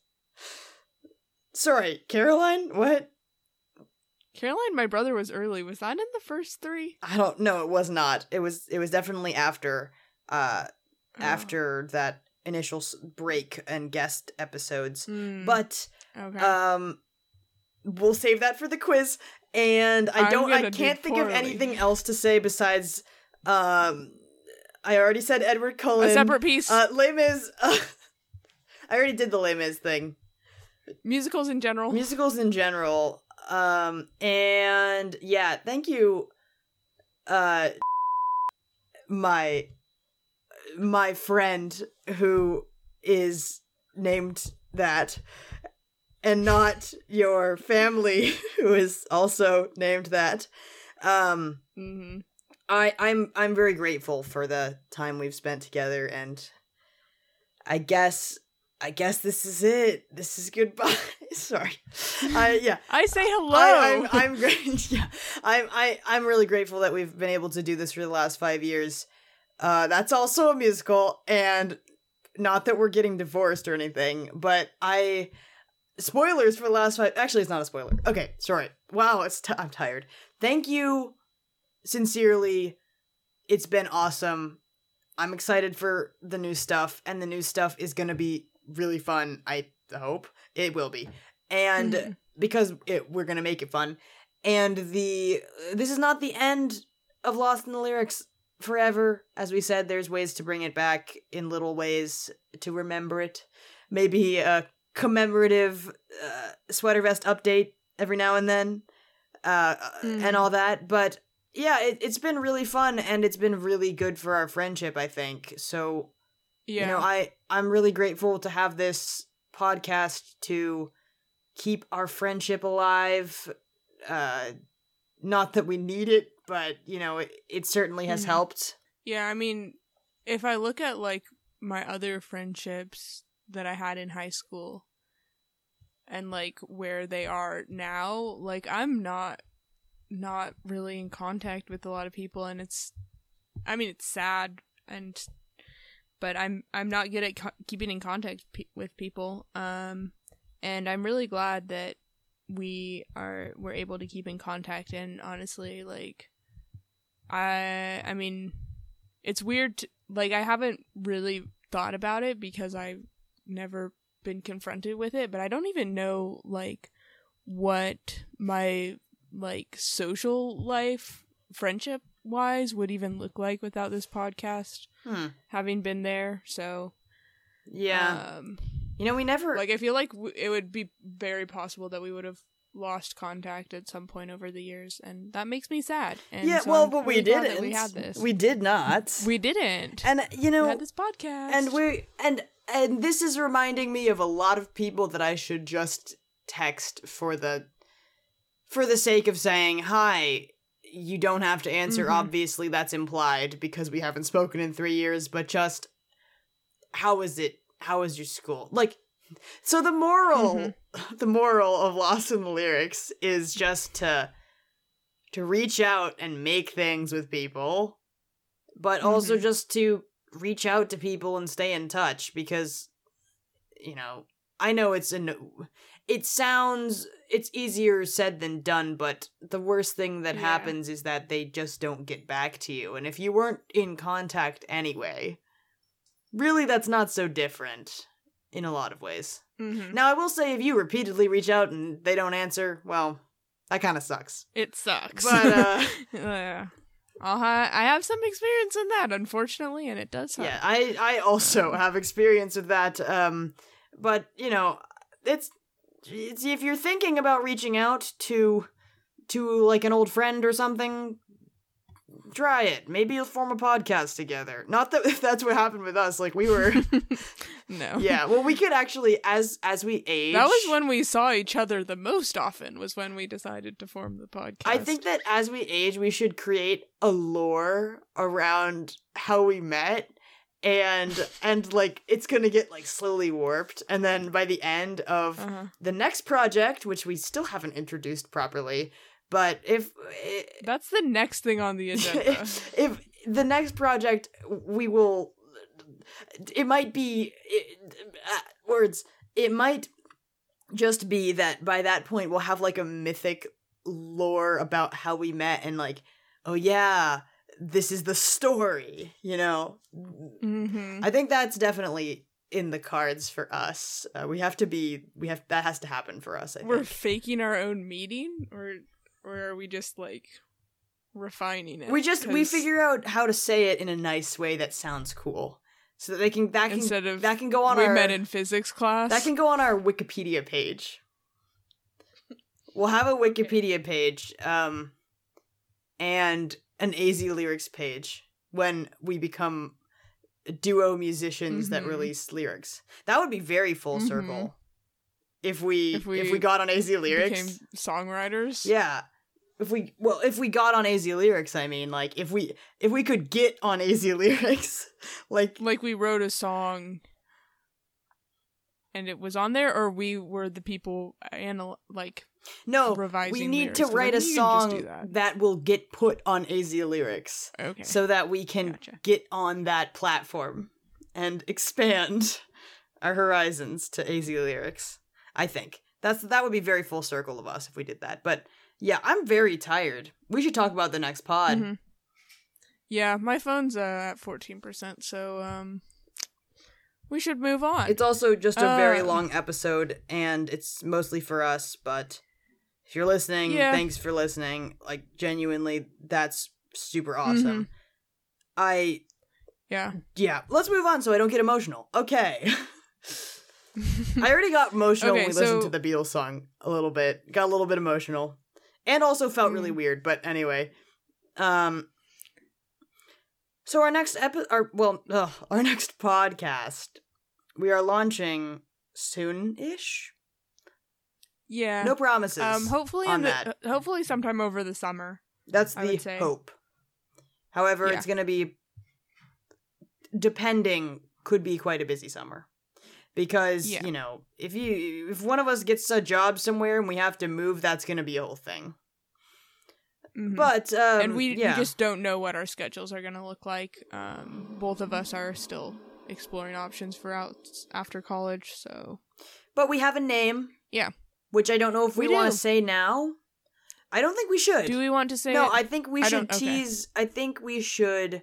Speaker 1: sorry caroline what
Speaker 2: Caroline, my brother was early. Was that in the first three?
Speaker 1: i don't know it was not it was it was definitely after uh
Speaker 2: Oh.
Speaker 1: after that initial break and guest episodes
Speaker 2: Hmm,
Speaker 1: but
Speaker 2: okay.
Speaker 1: Um, we'll save that for the quiz. And I don't, I can't think of anything else to say besides, um, I already said Edward Cullen.
Speaker 2: a separate piece.
Speaker 1: Uh, Les Mis. Uh, I already did the Les Mis thing.
Speaker 2: Musicals in general.
Speaker 1: Musicals in general. Um, and yeah, thank you, uh, my my friend who is named that and not your family who is also named that. Um
Speaker 2: hmm
Speaker 1: i i'm i'm very grateful for the time we've spent together and i guess i guess this is it. This is goodbye sorry i yeah
Speaker 2: I say hello.
Speaker 1: I, I'm I'm great. Yeah, I'm I I'm really grateful that we've been able to do this for the last five years. Uh, that's also a musical, and not that we're getting divorced or anything, but I spoilers for the last five. Actually, it's not a spoiler. Okay, sorry. Wow, it's t- I'm tired. Thank you, sincerely. It's been awesome. I'm excited for the new stuff, and the new stuff is gonna be really fun. I hope it will be, and
Speaker 2: Mhm.
Speaker 1: because it, we're gonna make it fun. And the this is not the end of Lost in the Lyrics forever. As we said, there's ways to bring it back in little ways to remember it. Maybe a commemorative uh, sweater vest update every now and then, uh,
Speaker 2: Mhm.
Speaker 1: and all that. But yeah, it, it's been really fun and it's been really good for our friendship. I think so.
Speaker 2: yeah.
Speaker 1: You know, I I'm really grateful to have this podcast to keep our friendship alive. Uh not that we need it, but you know, it, it certainly has
Speaker 2: Mhm.
Speaker 1: helped.
Speaker 2: Yeah, I mean, if I look at like my other friendships that I had in high school and like where they are now, like I'm not not really in contact with a lot of people and it's I mean, it's sad and but I'm I'm not good at co- keeping in contact pe- with people. Um and I'm really glad that we are we're able to keep in contact and honestly like I I mean it's weird to, like I haven't really thought about it because I've never been confronted with it, but I don't even know like what my like social life friendship wise would even look like without this podcast
Speaker 1: Hmm.
Speaker 2: having been there. So
Speaker 1: Yeah.
Speaker 2: um
Speaker 1: You know, we never
Speaker 2: Like I feel like w- it would be very possible that we would have lost contact at some point over the years, and that makes me sad. And
Speaker 1: Yeah,
Speaker 2: so
Speaker 1: well,
Speaker 2: I'm
Speaker 1: but we
Speaker 2: really glad
Speaker 1: didn't.
Speaker 2: We had this.
Speaker 1: We did not.
Speaker 2: We didn't.
Speaker 1: and you know,
Speaker 2: we had this podcast,
Speaker 1: and we and and this is reminding me of a lot of people that I should just text for the for the sake of saying hi. You don't have to answer.
Speaker 2: Mhm.
Speaker 1: Obviously, that's implied because we haven't spoken in three years. But just how is it? How is your school? Like, so the moral,
Speaker 2: Mm-hmm.
Speaker 1: the moral of Lost in the Lyrics is just to to reach out and make things with people, but also
Speaker 2: Mhm.
Speaker 1: just to reach out to people and stay in touch because you know I know it's an it sounds it's easier said than done but the worst thing that
Speaker 2: Yeah.
Speaker 1: happens is that they just don't get back to you and if you weren't in contact anyway really that's not so different in a lot of ways
Speaker 2: Mhm.
Speaker 1: now i will say if you repeatedly reach out and they don't answer well that kind of sucks
Speaker 2: it sucks.
Speaker 1: but uh
Speaker 2: yeah. I'll I have some experience in that, unfortunately, and it does suck.
Speaker 1: Yeah, I I also have experience with that. Um, but you know, it's if you're thinking about reaching out to to like an old friend or something, try it. Maybe you'll form a podcast together. Not that if that's what happened with us. Like we were,
Speaker 2: no.
Speaker 1: yeah. Well, we could actually as as we age.
Speaker 2: That was when we saw each other the most often, was when we decided to form the podcast.
Speaker 1: I think that as we age, we should create a lore around how we met. And and like it's gonna get like slowly warped, and then by the end of
Speaker 2: Uh-huh.
Speaker 1: the next project, which we still haven't introduced properly, but if
Speaker 2: That's the next thing on the agenda.
Speaker 1: if the next project we will, it might be it, uh, words. It might just be that by that point we'll have like a mythic lore about how we met and like, oh yeah, this is the story. You know,
Speaker 2: hmm
Speaker 1: I think that's definitely in the cards for us. Uh, we have to be. We have that has to happen for us. I
Speaker 2: We're
Speaker 1: think.
Speaker 2: faking our own meeting, or or are we just like refining it?
Speaker 1: we just we figure out how to say it in a nice way that sounds cool, so that they can that can
Speaker 2: instead of
Speaker 1: that can go on
Speaker 2: we
Speaker 1: our
Speaker 2: met in physics class.
Speaker 1: that can go on our Wikipedia page. We'll have a Wikipedia page, um, and an AZ lyrics page when we become duo musicians that
Speaker 2: Mhm.
Speaker 1: release lyrics. That would be very full
Speaker 2: Mhm.
Speaker 1: circle. If we, if
Speaker 2: If
Speaker 1: we
Speaker 2: we
Speaker 1: got on AZ lyrics,
Speaker 2: became songwriters.
Speaker 1: yeah. If we well, if we got on AZ lyrics, I mean, like if we if we could get on AZ lyrics, like
Speaker 2: like we wrote a song and it was on there or we were the people anal- like
Speaker 1: no,
Speaker 2: revising
Speaker 1: we need
Speaker 2: lyrics.
Speaker 1: to write a
Speaker 2: you can just do
Speaker 1: song
Speaker 2: that.
Speaker 1: that. will get put on AZ lyrics,
Speaker 2: okay
Speaker 1: so that we can
Speaker 2: Gotcha.
Speaker 1: get on that platform and expand our horizons to AZ lyrics. I think that's that would be very full circle of us if we did that. But yeah, I'm very tired. We should talk about the next pod.
Speaker 2: Mhm. yeah my phone's uh, at 14% so um we should move on
Speaker 1: It's also just a very
Speaker 2: Uh,
Speaker 1: long episode, and it's mostly for us. But if you're listening,
Speaker 2: Yeah.
Speaker 1: thanks for listening. Like genuinely, that's super awesome.
Speaker 2: Mm-hmm.
Speaker 1: I
Speaker 2: yeah
Speaker 1: yeah. Let's move on so I don't get emotional. Okay. I already got emotional
Speaker 2: Okay,
Speaker 1: when we listened to the Beatles song a little bit. Got a little bit emotional, and also felt really
Speaker 2: Mm.
Speaker 1: weird. But anyway, um. So our next epi- our well, ugh, our next podcast, we are launching soon-ish.
Speaker 2: Yeah
Speaker 1: No promises.
Speaker 2: um hopefully
Speaker 1: on
Speaker 2: in the,
Speaker 1: that.
Speaker 2: hopefully sometime over the summer
Speaker 1: That's
Speaker 2: I
Speaker 1: the hope. However,
Speaker 2: Yeah.
Speaker 1: it's going to be depending could be quite a busy summer. Because,
Speaker 2: Yeah.
Speaker 1: you know, if you if one of us gets a job somewhere and we have to move, that's going to be a whole thing.
Speaker 2: Mhm.
Speaker 1: But um
Speaker 2: and we,
Speaker 1: yeah.
Speaker 2: we just don't know what our schedules are going to look like um both of us are still exploring options for out after college so
Speaker 1: but we have a name.
Speaker 2: Yeah.
Speaker 1: Which I don't know if we,
Speaker 2: We
Speaker 1: want to say now. I don't think we should.
Speaker 2: do we want to say
Speaker 1: no,
Speaker 2: it?
Speaker 1: I think we
Speaker 2: I
Speaker 1: should
Speaker 2: don't- okay.
Speaker 1: tease. I think we should.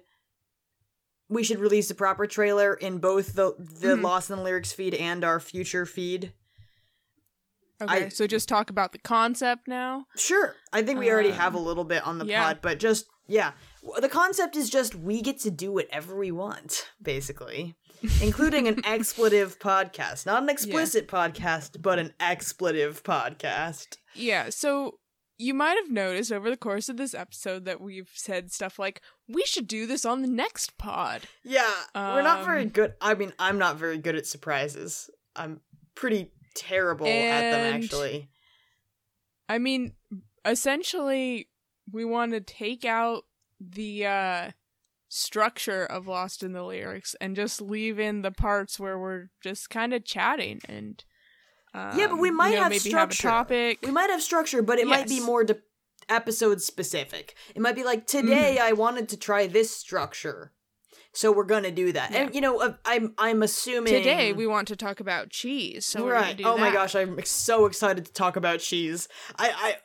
Speaker 1: We should release the proper trailer in both the the
Speaker 2: Mhm.
Speaker 1: Lost in the Lyrics feed and our future feed.
Speaker 2: okay
Speaker 1: I-
Speaker 2: so just talk about the concept now
Speaker 1: Sure, I think we already
Speaker 2: Um,
Speaker 1: have a little bit on the
Speaker 2: yeah.
Speaker 1: pod, but just yeah, the concept is just we get to do whatever we want, basically, including an expletive podcast. Not an explicit podcast, but an expletive podcast.
Speaker 2: Yeah, so you might have noticed over the course of this episode that we've said stuff like, we should do this on the next pod.
Speaker 1: Yeah, we're not very
Speaker 2: Um,
Speaker 1: good. I mean, I'm not very good at surprises. I'm pretty terrible at them, actually.
Speaker 2: I mean, essentially, we want to take out the uh, structure of Lost in the Lyrics and just leave in the parts where we're just kind of chatting and. Um,
Speaker 1: Yeah, but we might
Speaker 2: you know,
Speaker 1: have
Speaker 2: maybe
Speaker 1: structure.
Speaker 2: have a topic.
Speaker 1: We might have structure, but it might be more de- episode specific. It might be like today
Speaker 2: Mm-hmm.
Speaker 1: I wanted to try this structure, so we're gonna do that. And you know, I'm I'm assuming
Speaker 2: Today we want to talk about cheese, so we're gonna
Speaker 1: right. Oh my gosh, I'm so excited to talk about cheese. I I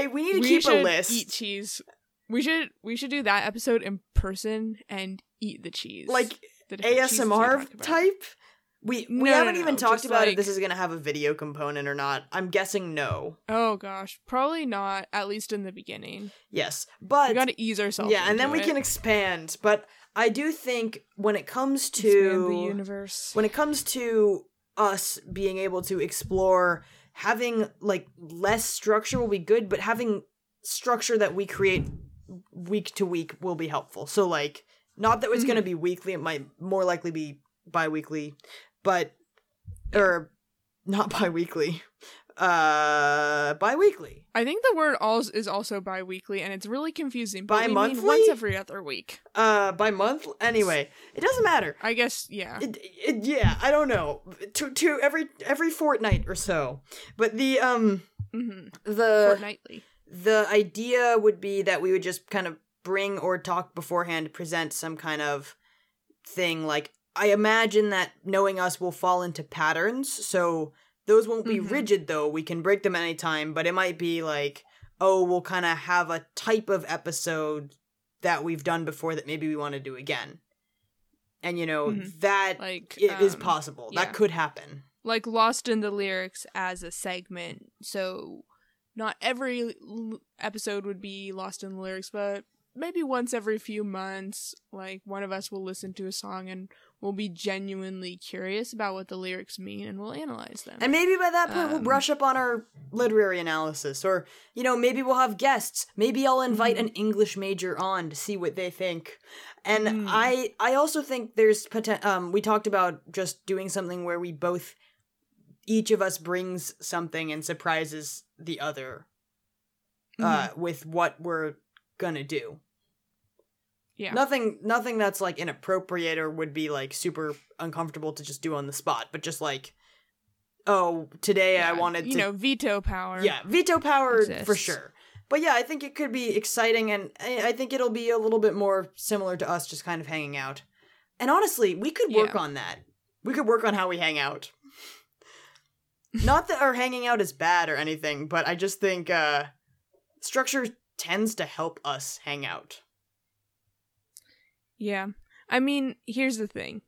Speaker 1: I, I we need to
Speaker 2: we
Speaker 1: keep a list.
Speaker 2: eat cheese. We should we should do that episode in person and eat the cheese,
Speaker 1: like
Speaker 2: the different cheeses we
Speaker 1: ASMR type. We we
Speaker 2: No, no,
Speaker 1: haven't
Speaker 2: no,
Speaker 1: even
Speaker 2: just
Speaker 1: talked about if this is gonna have a video component or not. I'm guessing no.
Speaker 2: Oh gosh, probably not. At least in the beginning,
Speaker 1: Yes, but
Speaker 2: we got to ease ourselves.
Speaker 1: yeah, and then
Speaker 2: into
Speaker 1: we can expand. But I do think when it comes
Speaker 2: Expand
Speaker 1: to
Speaker 2: the universe.
Speaker 1: when it comes to us being able to explore having like less structure will be good but having structure that we create week to week will be helpful so like not that it's going to be weekly it might more likely be bi-weekly but or not bi-weekly uh bi-weekly
Speaker 2: I think the word "alls" is also bi-weekly, and it's really confusing. But
Speaker 1: Bi-monthly?
Speaker 2: once every other week.
Speaker 1: uh by month anyway it doesn't matter
Speaker 2: I guess. Yeah.
Speaker 1: it, it, yeah i don't know to to every every fortnight or so but the um
Speaker 2: hmm
Speaker 1: the
Speaker 2: Fortnightly.
Speaker 1: The idea would be that we would just kind of bring or talk beforehand present some kind of thing like i imagine that knowing us will fall into patterns so those won't be
Speaker 2: Mhm.
Speaker 1: rigid though we can break them anytime but it might be like oh we'll kind of have a type of episode that we've done before that maybe we want to do again and you know
Speaker 2: Mhm.
Speaker 1: that
Speaker 2: Like
Speaker 1: it is
Speaker 2: um,
Speaker 1: possible
Speaker 2: yeah.
Speaker 1: that could happen
Speaker 2: like lost in the lyrics as a segment so not every l- episode would be lost in the lyrics but maybe once every few months like one of us will listen to a song and we'll be genuinely curious about what the lyrics mean and we'll analyze them
Speaker 1: And maybe by that point we'll
Speaker 2: Um,
Speaker 1: brush up on our literary analysis, or you know, maybe we'll have guests. Maybe I'll invite
Speaker 2: Mm-hmm.
Speaker 1: an English major on to see what they think. And
Speaker 2: Mm.
Speaker 1: I, I also think there's poten- Um, we talked about just doing something where we both, each of us brings something and surprises the other, uh,
Speaker 2: Mm-hmm.
Speaker 1: with what we're gonna do.
Speaker 2: yeah
Speaker 1: Nothing, nothing that's like inappropriate or would be like super uncomfortable to just do on the spot, but just like. Oh, today I wanted
Speaker 2: you
Speaker 1: to
Speaker 2: know veto power
Speaker 1: yeah, veto power for sure. But yeah, I think it could be exciting, and I I think it'll be a little bit more similar to us just kind of hanging out. And honestly, we could work
Speaker 2: Yeah.
Speaker 1: on that. We could work on how we hang out. Not that our hanging out is bad or anything, but I just think uh structure tends to help us hang out.
Speaker 2: Yeah. I mean, here's the thing.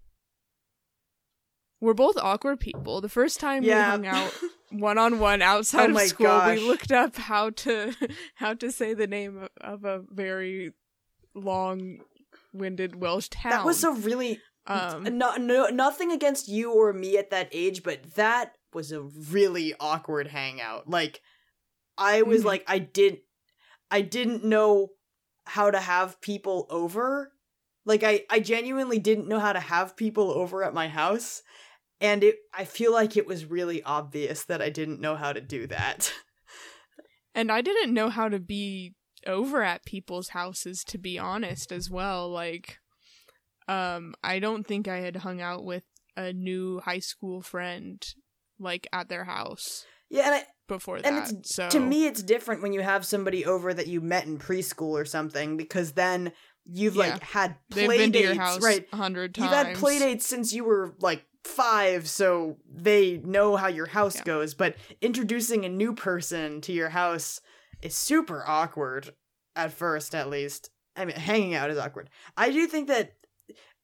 Speaker 2: We're both awkward people. The first time
Speaker 1: Yeah.
Speaker 2: we hung out one on one outside
Speaker 1: Oh
Speaker 2: of school,
Speaker 1: gosh.
Speaker 2: we looked up how to how to say the name of, a very long winded Welsh town.
Speaker 1: That was a really
Speaker 2: um
Speaker 1: no, no nothing against you or me at that age, but that was a really awkward hangout. Like I was
Speaker 2: Mhm.
Speaker 1: like I didn't I didn't know how to have people over. Like I I genuinely didn't know how to have people over at my house. And it I feel like it was really obvious that I didn't know how to do that.
Speaker 2: and I didn't know how to be over at people's houses to be honest as well. Like um I don't think I had hung out with a new high school friend like at their house
Speaker 1: yeah, and I,
Speaker 2: before
Speaker 1: And
Speaker 2: that.
Speaker 1: it's-
Speaker 2: so
Speaker 1: to me it's different when you have somebody over that you met in preschool or something because then you've like had play dates, right?
Speaker 2: a hundred
Speaker 1: You've had play dates since you were like five, so they know how your house
Speaker 2: Yeah.
Speaker 1: goes. But introducing a new person to your house is super awkward at first, at least. I mean, hanging out is awkward. I do think that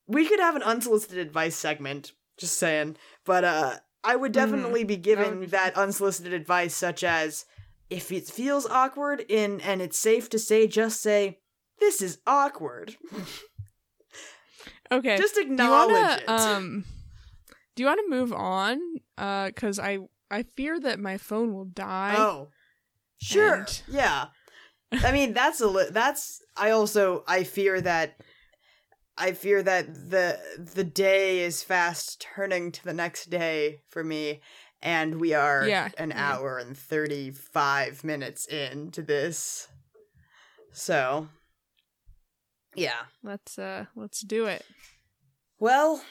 Speaker 1: we could have an unsolicited advice segment. Just saying, but uh, I would
Speaker 2: Mhm.
Speaker 1: definitely be
Speaker 2: That
Speaker 1: giving
Speaker 2: be
Speaker 1: that unsolicited advice, such as if it feels awkward in and it's safe to say, just say this is awkward.
Speaker 2: Okay.
Speaker 1: Just
Speaker 2: do
Speaker 1: acknowledge
Speaker 2: wanna,
Speaker 1: it.
Speaker 2: Um, do you want to move on? Uh, because I I fear that my phone will die.
Speaker 1: oh, sure,
Speaker 2: and-
Speaker 1: yeah. I mean, that's a li- that's. I also I fear that. I fear that the the day is fast turning to the next day for me, and we are
Speaker 2: Yeah,
Speaker 1: an hour and thirty five minutes into this. So, yeah.
Speaker 2: Let's uh let's do it.
Speaker 1: Well,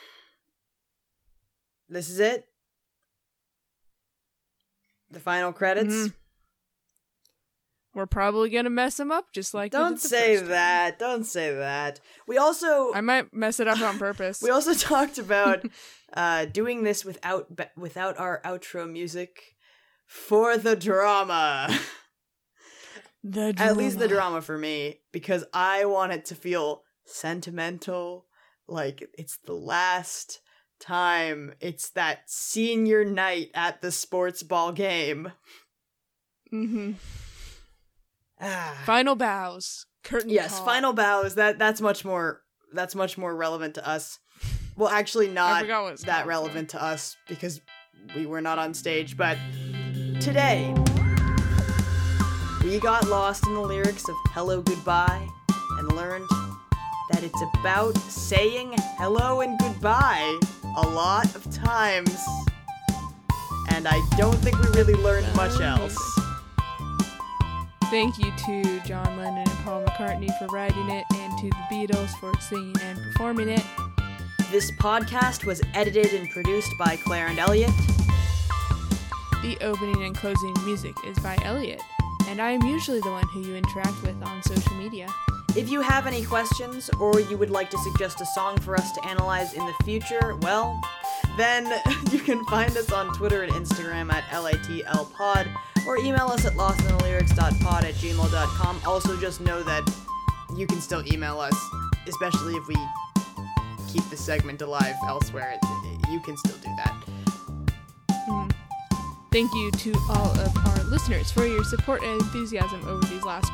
Speaker 1: this is it. The final credits.
Speaker 2: Mhm. We're probably gonna mess them up just like
Speaker 1: Don't say
Speaker 2: first time.
Speaker 1: that. Don't say that. We also
Speaker 2: I might mess it up on purpose.
Speaker 1: we also talked about uh doing this without without our outro music for the drama.
Speaker 2: the drama.
Speaker 1: At least the
Speaker 2: drama.
Speaker 1: drama for me because I want it to feel sentimental, like it's the last time. It's that senior night at the sports ball game.
Speaker 2: Mm-hmm.
Speaker 1: Ah.
Speaker 2: Final bows. Curtain.
Speaker 1: Yes,
Speaker 2: call.
Speaker 1: final bows. That that's much more that's much more relevant to us. Well, actually not
Speaker 2: forgot what it's
Speaker 1: that
Speaker 2: called.
Speaker 1: relevant to us because we were not on stage, but today we got lost in the lyrics of Hello Goodbye and learned that it's about saying hello and goodbye a lot of times. And I don't think we really learned much else.
Speaker 2: Thank you to John Lennon and Paul McCartney for writing it, and to the Beatles for singing and performing it.
Speaker 1: This podcast was edited and produced by Clare and Elliot.
Speaker 2: The opening and closing music is by Elliot, and I am usually the one who you interact with on social media.
Speaker 1: If you have any questions or you would like to suggest a song for us to analyze in the future, well, then you can find us on Twitter and Instagram at LitLPod or email us at lostinthelyrics.pod at gmail.com. Also, just know that you can still email us, especially if we keep the segment alive elsewhere. You can still do that.
Speaker 2: Mhm. Thank you to all of our listeners for your support and enthusiasm over these last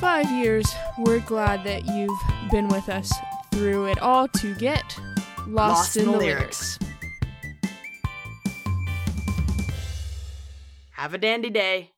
Speaker 2: five years. We're glad that you've been with us through it all to get lost, in, the lyrics.
Speaker 1: Have a dandy day.